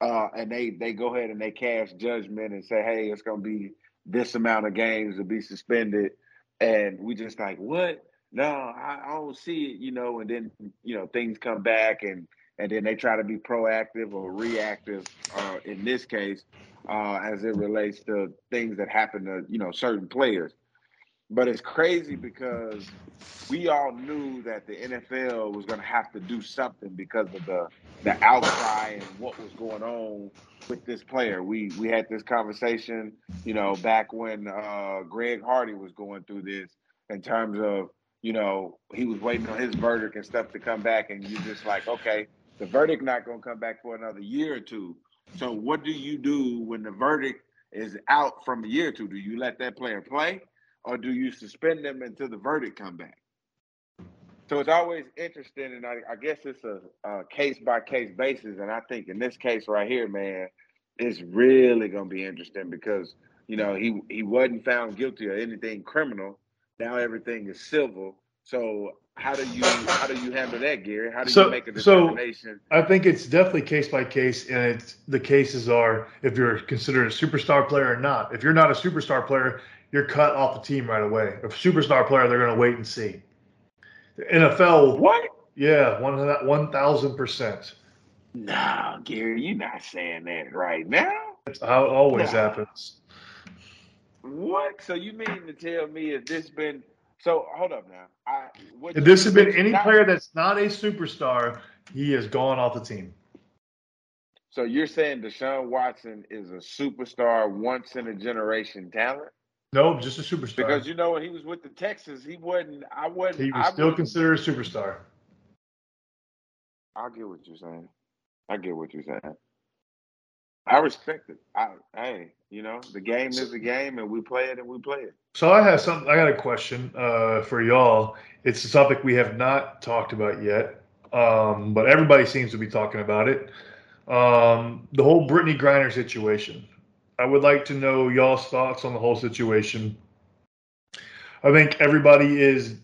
Uh, and they they go ahead and they cast judgment and say, hey, it's gonna be this amount of games to be suspended and we just like what no I, I don't see it you know and then you know things come back and and then they try to be proactive or reactive uh, in this case uh, as it relates to things that happen to you know certain players but it's crazy because we all knew that the NFL was going to have to do something because of the the outcry and what was going on with this player. We we had this conversation, you know, back when uh, Greg Hardy was going through this in terms of, you know, he was waiting on his verdict and stuff to come back, and you're just like, okay, the verdict not going to come back for another year or two. So what do you do when the verdict is out from a year or two? Do you let that player play, or do you suspend them until the verdict come back? So it's always interesting, and I, I guess it's a case by case basis. And I think in this case right here, man, it's really to be interesting because you know he he wasn't found guilty of anything criminal. Now everything is civil. So how do you how do you handle that, Gary? How do So- you make a so- determination? I think it's definitely case by case, and it's the cases are if you're considered a superstar player or not. If you're not a superstar player, you're cut off the team right away. If superstar player, they're going to wait and see. The NFL, what? yeah, one one thousand percent. No, Gary, you're not saying that right now. That's how it always Nah. happens. What? So you mean to tell me if this been so? Hold up now. I If this has been any not- player that's not a superstar, he has gone off the team. So you're saying Deshaun Watson is a superstar, once in a generation talent? No, just a superstar. Because you know when he was with the Texans, he wasn't. I wasn't. he was I still considered a superstar. I get what you're saying. I get what you're saying. I respect it. I hey, you know, the game is the game, and we play it and we play it. So I have some. I got a question uh, for y'all. It's a topic we have not talked about yet, um, but everybody seems to be talking about it. Um, the whole Brittney Griner situation. I would like to know y'all's thoughts on the whole situation. I think everybody is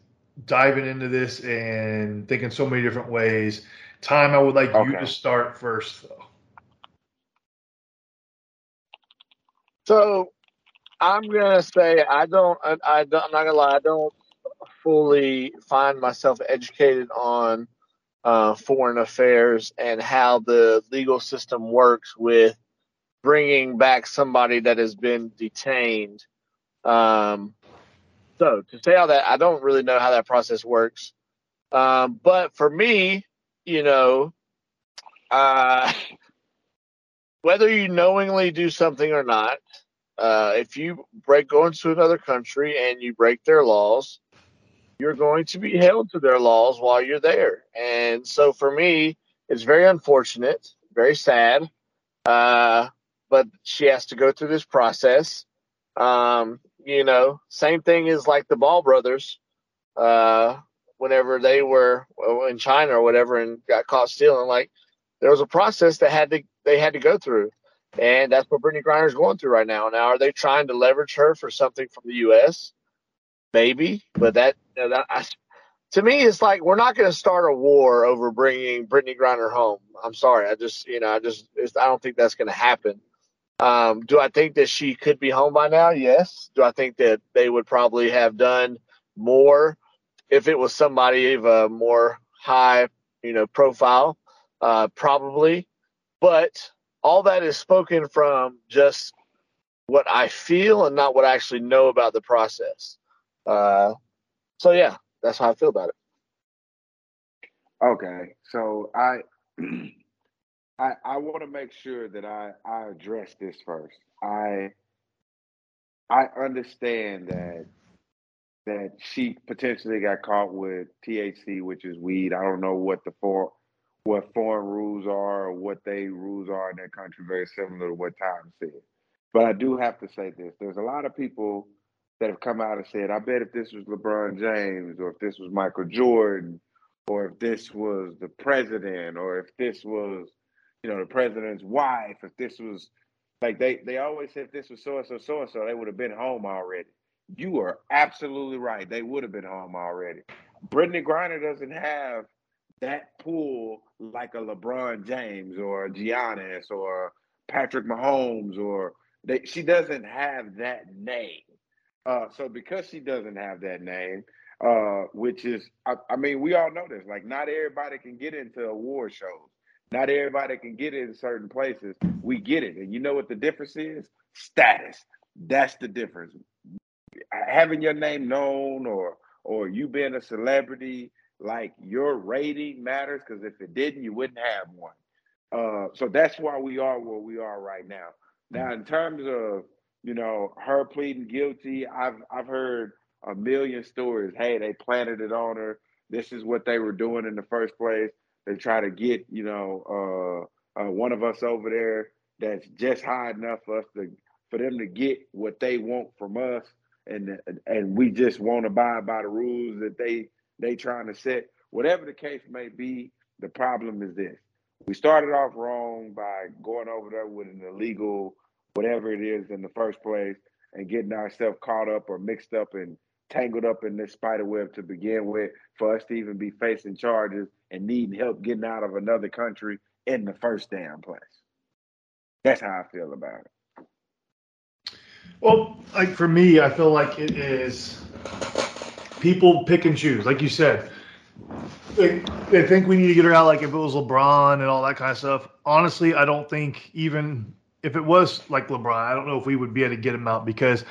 diving into this and thinking so many different ways. Time, I would like you to start first, though. So I'm gonna say I don't. I, I don't, I'm not gonna lie. I don't fully find myself educated on uh, foreign affairs and how the legal system works with bringing back somebody that has been detained. Um, so to say all that, I don't really know how that process works. Um, but for me, you know, uh, whether you knowingly do something or not, uh, if you break go into another country and you break their laws, you're going to be held to their laws while you're there. And so for me, it's very unfortunate, very sad. Uh, but she has to go through this process. Um, you know, same thing as like the Ball brothers. Uh, whenever they were in China or whatever and got caught stealing, like there was a process that had to they had to go through. And that's what Brittney Griner's going through right now. Now, are they trying to leverage her for something from the U.S.? Maybe, but that, you know, that I, to me, it's like we're not going to start a war over bringing Brittney Griner home. I'm sorry, I just you know I just I don't think that's going to happen. Um, do I think that she could be home by now? Yes. Do I think that they would probably have done more if it was somebody of a more high, you know, profile? Uh, probably. But all that is spoken from just what I feel and not what I actually know about the process. Uh, so yeah, that's how I feel about it. Okay, so I I I want to make sure that I I address this first. I I understand that that she potentially got caught with THC, which is weed. I don't know what the for what foreign rules are or what they rules are in their country. Very similar to what Tom said. But I do have to say this: there's a lot of people that have come out and said, "I bet if this was LeBron James, or if this was Michael Jordan, or if this was the president, or if this was, you know, the president's wife, if this was like they they always said if this was so and so so and so, they would have been home already." You are absolutely right. They would have been home already. Brittney Griner doesn't have that pull like a LeBron James or Giannis or Patrick Mahomes or they, she doesn't have that name. Uh, so because she doesn't have that name, uh, which is, I, I, mean, we all know this. Like, not everybody can get into award shows. Not everybody can get in certain places. We get it, and you know what the difference is? Status. That's the difference. Having your name known, or or you being a celebrity, like your rating matters. Because if it didn't, you wouldn't have one. Uh, so that's why we are where we are right now. Now, in terms of you know her pleading guilty, I've I've heard a million stories. Hey, they planted it on her. This is what they were doing in the first place. They try to get you know uh, uh, one of us over there that's just high enough for us to for them to get what they want from us, and and we just won't abide by the rules that they they trying to set. Whatever the case may be, the problem is this: we started off wrong by going over there with an illegal whatever it is in the first place and getting ourselves caught up or mixed up and tangled up in this spider web to begin with for us to even be facing charges and needing help getting out of another country in the first damn place. That's how I feel about it. Well, like for me, I feel like it is people pick and choose. Like you said, they, they think we need to get her out like if it was LeBron and all that kind of stuff. Honestly, I don't think even if it was like LeBron, I don't know if we would be able to get him out because,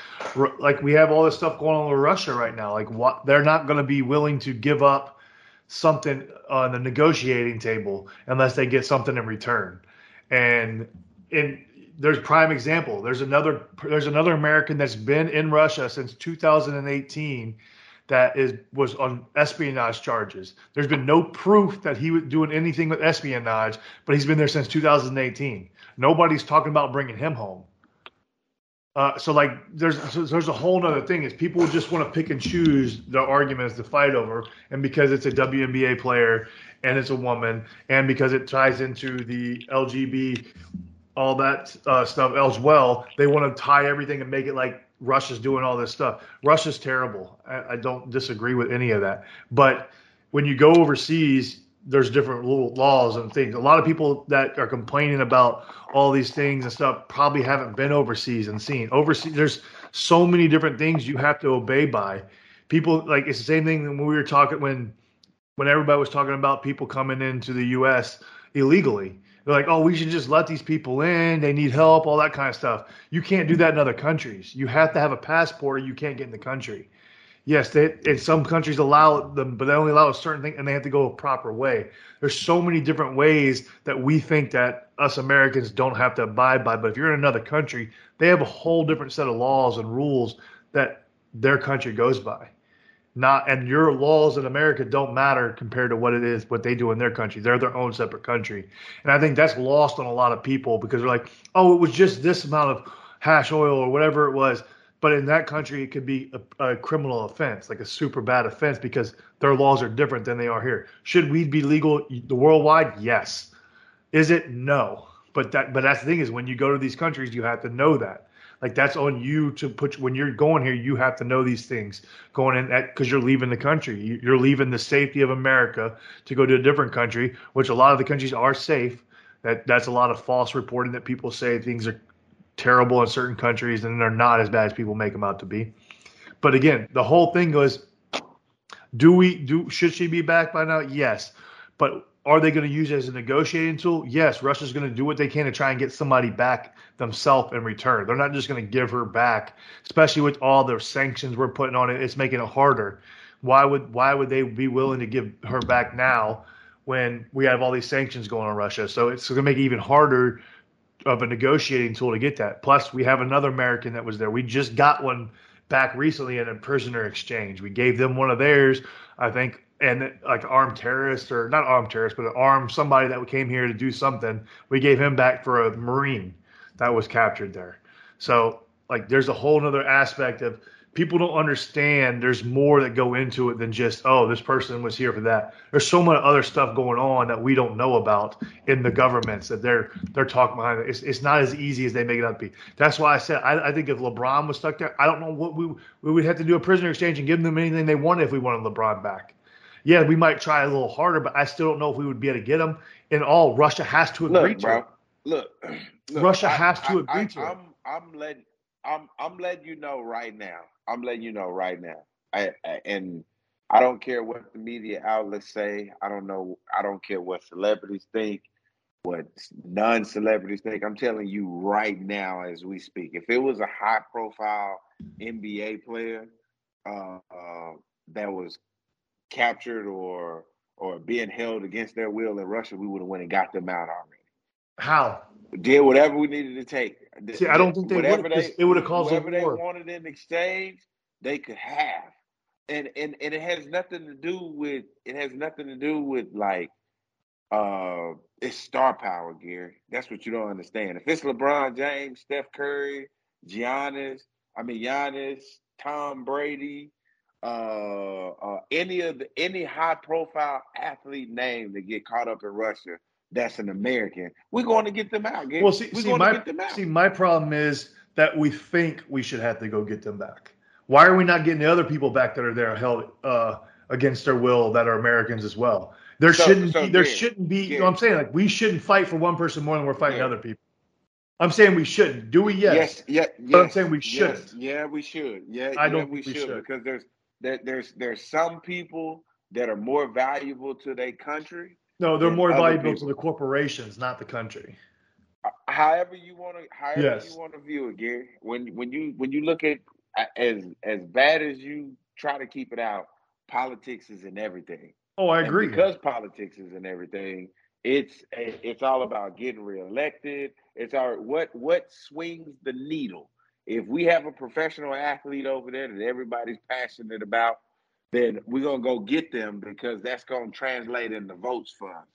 like, we have all this stuff going on with Russia right now. Like, what they're not going to be willing to give up something on the negotiating table unless they get something in return. And in there's prime example. There's another there's another American that's been in Russia since 2018 that is was on espionage charges. There's been no proof that he was doing anything with espionage, but he's been there since 2018. Nobody's talking about bringing him home. Uh, so like there's so there's a whole other thing is people just want to pick and choose the arguments to fight over, and because it's a WNBA player and it's a woman, and because it ties into the LGB all that uh, stuff as well, they want to tie everything and make it like Russia's doing all this stuff. Russia's terrible. I, I, don't disagree with any of that. But when you go overseas, there's different laws and things. A lot of people that are complaining about all these things and stuff probably haven't been overseas and seen. Overseas, there's so many different things you have to obey by. People like it's the same thing when we were talking when when everybody was talking about people coming into the U.S. illegally they're like, oh, we should just let these people in. They need help, all that kind of stuff. You can't do that in other countries. You have to have a passport or you can't get in the country. Yes, they, in some countries allow them, but they only allow a certain thing and they have to go a proper way. There's so many different ways that we think that us Americans don't have to abide by. But if you're in another country, they have a whole different set of laws and rules that their country goes by not and your laws in America don't matter compared to what it is what they do in their country. They're their own separate country, and I think that's lost on a lot of people because they're like, oh, it was just this amount of hash oil or whatever it was. But in that country, it could be a, a criminal offense, like a super bad offense, because their laws are different than they are here. Should weed be legal the worldwide? Yes. Is it? No. But that but that's the thing is when you go to these countries, you have to know that Like that's on you to put when you're going here. You have to know these things going in because you're leaving the country. You're leaving the safety of America to go to a different country, which a lot of the countries are safe. That that's a lot of false reporting that people say things are terrible in certain countries and they're not as bad as people make them out to be. But again, the whole thing goes: Do we do? Should she be back by now? Yes, but are they going to use it as a negotiating tool? Yes, Russia's going to do what they can to try and get somebody back themselves in return. They're not just going to give her back, especially with all the sanctions we're putting on it. It's making it harder. Why would why would they be willing to give her back now when we have all these sanctions going on Russia? So it's going to make it even harder of a negotiating tool to get that. Plus, we have another American that was there. We just got one back recently in a prisoner exchange. We gave them one of theirs. I think and like armed terrorist or not armed terrorist, but an armed somebody that came here to do something. We gave him back for a Marine that was captured there. So like there's a whole other aspect of people don't understand there's more that go into it than just oh this person was here for that there's so much other stuff going on that we don't know about in the governments that they're they're talking behind it it's, it's not as easy as they make it out to be that's why i said I, I think if lebron was stuck there i don't know what we we would have to do a prisoner exchange and give them anything they wanted if we wanted lebron back yeah, we might try a little harder, but I still don't know if we would be able to get them. In all, Russia has to agree look, to bro. Look, look, Russia I, has to I, agree I, to. I'm, I'm letting, I'm, I'm letting you know right now. I'm letting you know right now. I, I and I don't care what the media outlets say. I don't know. I don't care what celebrities think, what non-celebrities think. I'm telling you right now, as we speak, if it was a high-profile NBA player uh, uh, that was captured or or being held against their will in Russia, we would have went and got them out already. How? Did whatever we needed to take. See, I don't think they whatever would. 'cause It would have caused whatever they war. wanted in exchange, they could have. And and and it has nothing to do with it has nothing to do with like uh it's star power, Gary. That's what you don't understand. If it's LeBron James, Steph Curry, Giannis, I mean Giannis, Tom Brady, uh, uh any of the any high profile athlete name that get caught up in Russia that's an American, we're going to get them out. Gary. Well, see, we're see, my get them out. see, my problem is that we think we should have to go get them back. Why are we not getting the other people back that are there held uh, against their will that are Americans as well? There So- shouldn't so be. There shouldn't be. You know what I'm saying? Like we shouldn't fight for one person more than we're fighting Gary. other people. I'm saying we shouldn't. Do we? Yes. Yes, yeah, But I'm saying we shouldn't. Yeah, we should. Yeah, I yeah, don't we should, should. because there's there, there's there's some people that are more valuable to their country. No, they're more valuable to the corporations, not the country. However you want to, however Yes. you want to view it, Gary. When when you when you look at as as bad as you try to keep it out, politics is in everything. Oh, I And agree. because politics is in everything, it's it's all about getting reelected. It's our what what swings the needle. If we have a professional athlete over there that everybody's passionate about, then we're gonna go get them because that's gonna translate into votes for us.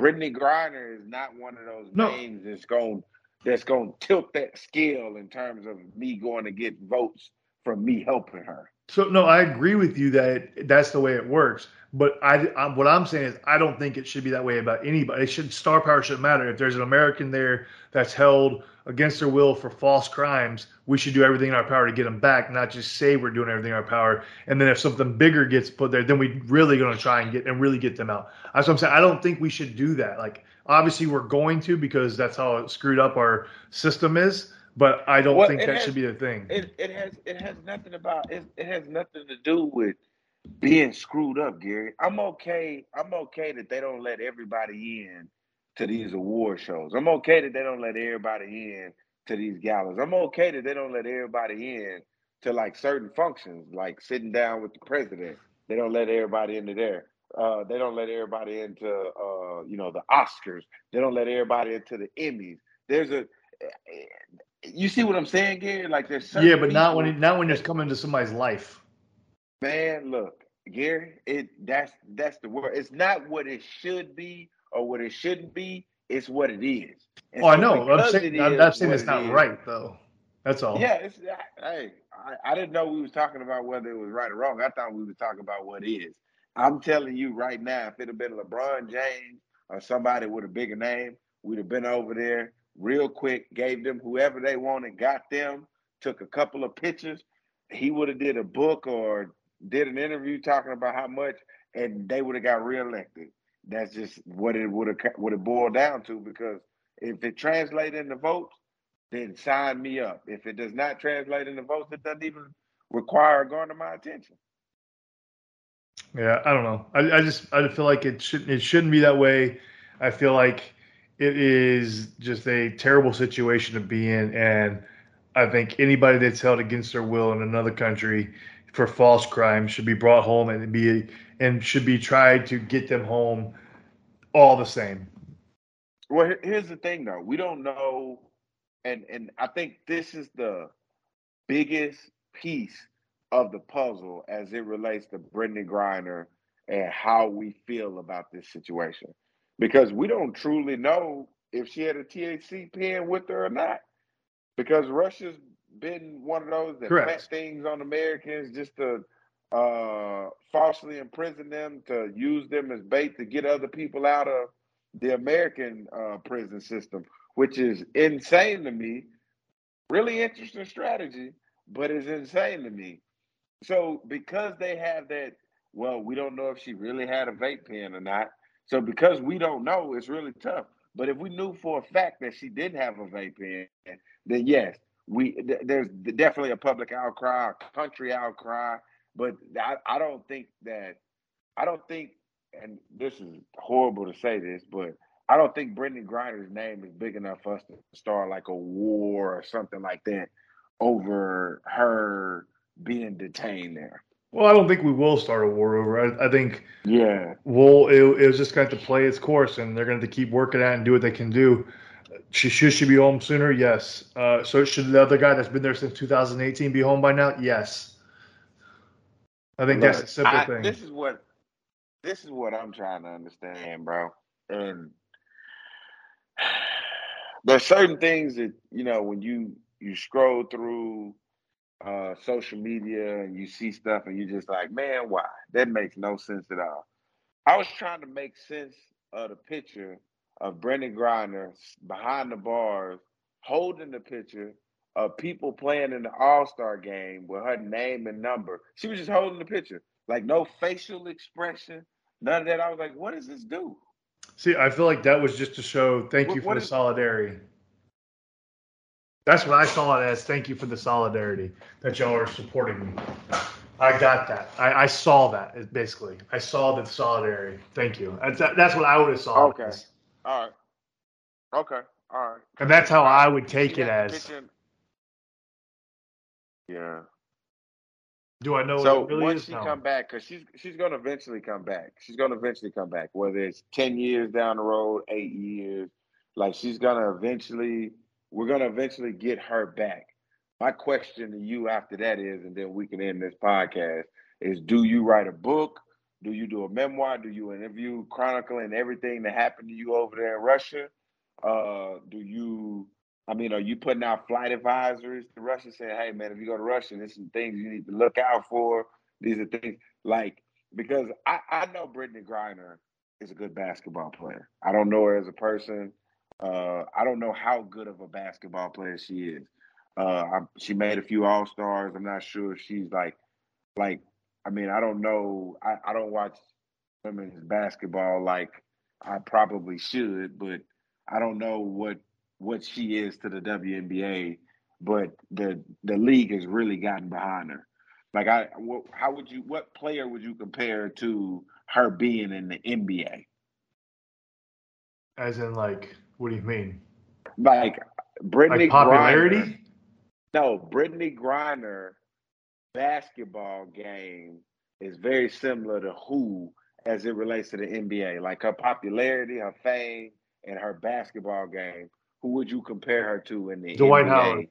Brittney Griner is not one of those No. names that's going that's gonna tilt that scale in terms of me going to get votes from me helping her. So no, I agree with you that that's the way it works. But I, I, what I'm saying is, I don't think it should be that way about anybody. It should star power shouldn't matter. If there's an American there that's held against their will for false crimes, we should do everything in our power to get them back, not just say we're doing everything in our power. And then if something bigger gets put there, then we really going to try and get and really get them out. That's what I'm saying. I don't think we should do that. Like obviously we're going to because that's how screwed up our system is. But I don't Well, think that has- should be the thing. It it has it has nothing about it, it has nothing to do with being screwed up, Gary. I'm okay. I'm okay that they don't let everybody in to these award shows. I'm okay that they don't let everybody in to these galas. I'm okay that they don't let everybody in to like certain functions, like sitting down with the president. They don't let everybody into there. Uh, they don't let everybody into uh, you know the Oscars. They don't let everybody into the Emmys. There's a you see what I'm saying, Gary? Like there's yeah, but not when it, not when it's coming to somebody's life. Man, look, Gary, it that's that's the word. It's not what it should be or what it shouldn't be. It's what it is. And Oh, I know. I'm saying, it I'm saying it's not is- right though. That's all. Yeah, it's hey, I, I didn't know we was talking about whether it was right or wrong. I thought we were talking about what is. I'm telling you right now, if it had been LeBron James or somebody with a bigger name, we'd have been over there real quick, gave them whoever they wanted, got them, took a couple of pictures, he would have did a book or did an interview talking about how much, and they would have got reelected. That's just what it would have would have boiled down to. Because if it translates into votes, then sign me up. If it does not translate into votes, it doesn't even require going to my attention. Yeah, I don't know. I, I just I feel like it shouldn't it shouldn't be that way. I feel like it is just a terrible situation to be in, and I think anybody that's held against their will in another country for false crimes should be brought home and be and should be tried to get them home all the same. Well, here's the thing though. We don't know and and I think this is the biggest piece of the puzzle as it relates to Brittney Griner and how we feel about this situation. Because we don't truly know if she had a THC pen with her or not. Because Russia's been one of those that Correct. plant things on Americans just to uh, falsely imprison them, to use them as bait to get other people out of the American uh, prison system, which is insane to me. Really interesting strategy, but it's insane to me. So because they have that, well, we don't know if she really had a vape pen or not. So because we don't know, it's really tough. But if we knew for a fact that she didn't have a vape pen, then yes, we th- there's definitely a public outcry, a country outcry. But I, I don't think that I don't think, and this is horrible to say this, but I don't think Brittney Griner's name is big enough for us to start like a war or something like that over her being detained there. Well, I don't think we will start a war over. I, I think Yeah. we'll it, it was just going to play its course, and they're going to keep working at it and do what they can do. She should she be home sooner? Yes. Uh, so should the other guy that's been there since 2018 be home by now? Yes. I think that's a simple I- thing. This is what this is what I'm trying to understand, bro. And there's certain things that you know when you you scroll through uh, social media and you see stuff and you're just like, man, why? That makes no sense at all. I was trying to make sense of the picture of Brittney Griner behind the bars holding the picture of people playing in the All Star game with her name and number. She was just holding the picture, like no facial expression, none of that. I was like, what does this do? See, I feel like that was just to show thank What- you for the is- solidarity. That's what I saw it as. Thank you for the solidarity that y'all are supporting me. I got that. I, I saw that basically. I saw the solidarity. Thank you. That's, that's what I would have saw. Okay. as. All right. Okay. All right. And that's how I would take it as. Yeah. Do I know So what it really once is? she No. come back, because she's she's gonna eventually come back. She's gonna eventually come back, whether it's ten years down the road, eight years. Like she's gonna eventually, we're gonna eventually get her back. My question to you after that is, and then we can end this podcast, is: Do you write a book? Do you do a memoir? Do you interview chronicling everything that happened to you over there in Russia? Uh, do you? I mean, are you putting out flight advisories to Russia saying, "Hey, man, if you go to Russia, there's some things you need to look out for." These are things like because I, I know Brittney Griner is a good basketball player. I don't know her as a person. Uh, I don't know how good of a basketball player she is. Uh, I, she made a few All Stars. I'm not sure if she's like, like. I mean, I don't know. I, I don't watch women's basketball like I probably should, but I don't know what what she is to the WNBA. But the the league has really gotten behind her. Like I, what, how would you? What player would you compare to her being in the NBA? As in, like, what do you mean? Like Brittney Like popularity? Griner. No, Brittney Griner basketball game is very similar to who as it relates to the NBA. Like her popularity, her fame, and her basketball game. Who would you compare her to in the NBA? Dwight NBA? Howard.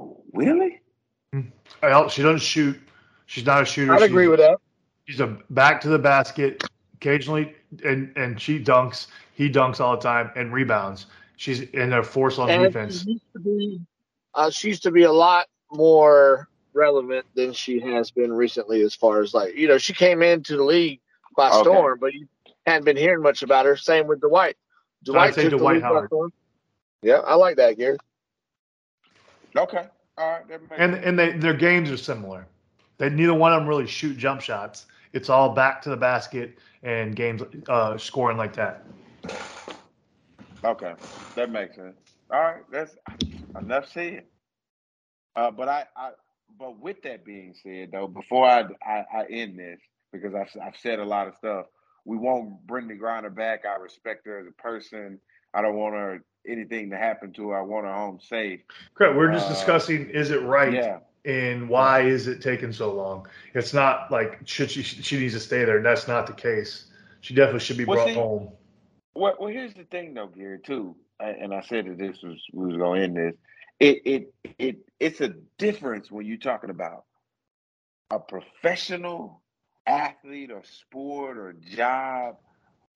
Oh, really? I don't- She doesn't shoot. She's not a shooter. I'd She's- agree with that. She's a back to the basket occasionally, and and she dunks. He dunks all the time and rebounds. She's in a force on And defense. she used to be, uh, she used to be a lot more relevant than she has been recently. As far as like, you know, she came into the league by Okay. storm, but you hadn't been hearing much about her. Same with Dwight. Dwight say took the Dwight by Howard. storm. Yeah, I like that, Gary. Okay. All right. and and they, their games are similar. They neither one of them really shoot jump shots. It's all back to the basket and games uh, scoring like that. Okay, that makes sense. All right, that's enough said. Uh, but I, I, but with that being said, though, before I, I, I end this because I've, I've said a lot of stuff. We want Brittney Griner back. I respect her as a person. I don't want her anything to happen to her. I want her home safe. Correct. We're just uh, discussing is it right yeah. and why is it taking so long? It's not like should she she needs to stay there. That's not the case. She definitely should be well, brought see, home. Well, well, here's the thing, though, Gary. Too, and I said that this was we was going to end this. It it it it's a difference when you're talking about a professional athlete or sport or job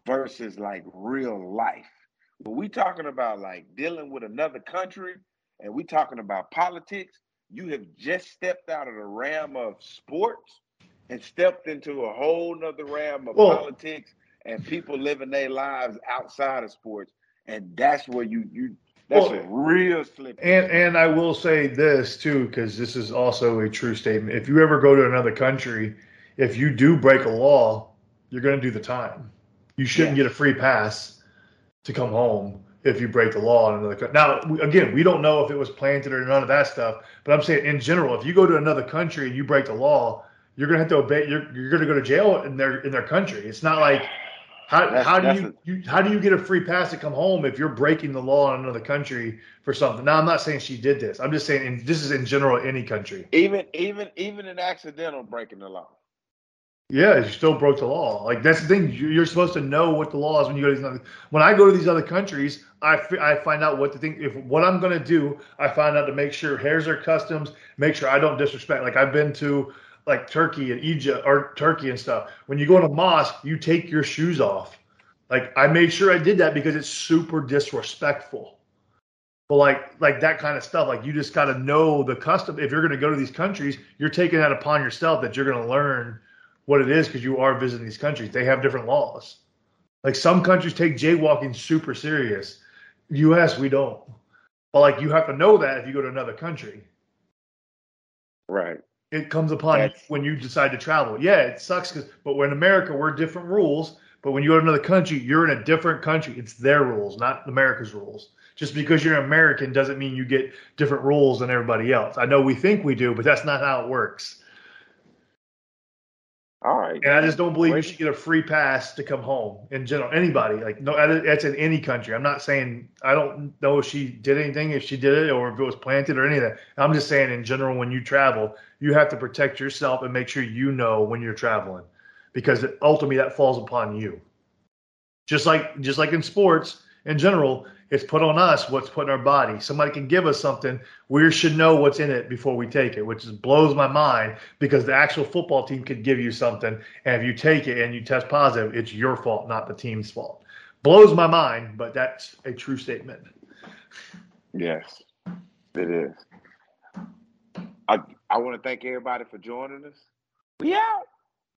versus like real life. When we talking about like dealing with another country and we talking about politics, you have just stepped out of the realm of sports and stepped into a whole nother realm of well, politics and people living their lives outside of sports. And that's where you you that's well, a real slip. And and I will say this too, because this is also a true statement. If you ever go to another country, if you do break a law, you're going to do the time. You shouldn't yes. get a free pass to come home if you break the law in another country. Now, again, we don't know if it was planted or none of that stuff. But I'm saying in general, if you go to another country and you break the law, you're going to have to obey. You're, you're going to go to jail in their in their country. It's not like how, that's, how do you, you, how do you get a free pass to come home if you're breaking the law in another country for something? Now I'm not saying she did this. I'm just saying in, this is in general any country. Even even even an accidental breaking the law. Yeah, you still broke the law. Like that's the thing. You're supposed to know what the law is when you go to these. Other, when I go to these other countries, I, I find out what to think. If what I'm going to do, I find out to make sure hairs are customs. Make sure I don't disrespect. Like I've been to like Turkey and Egypt or Turkey and stuff. When you go in a mosque, you take your shoes off. Like I made sure I did that because it's super disrespectful. But like like that kind of stuff, like you just got to know the custom. If you're going to go to these countries, you're taking that upon yourself that you're going to learn what it is because you are visiting these countries. They have different laws. Like some countries take jaywalking super serious. U.S. we don't. But like you have to know that if you go to another country. Right it comes upon That's... you when you decide to travel. Yeah, it sucks because, but we're in America, we're different rules. But when you go to another country, you're in a different country. It's their rules, not America's rules. Just because you're American doesn't mean you get different rules than everybody else. I know we think we do, but that's not how it works. All right. And I just don't believe you should get a free pass to come home in general. Anybody like no, that's in any country. I'm not saying I don't know if she did anything, if she did it, or if it was planted or any of that. I'm just saying in general, when you travel, you have to protect yourself and make sure you know when you're traveling, because ultimately that falls upon you. Just like just like in sports in general, it's put on us what's put in our body. Somebody can give us something. We should know what's in it before we take it, which just blows my mind because the actual football team could give you something. And if you take it and you test positive, it's your fault, not the team's fault. Blows my mind, but that's a true statement. Yes, it is. I, I want to thank everybody for joining us. We out.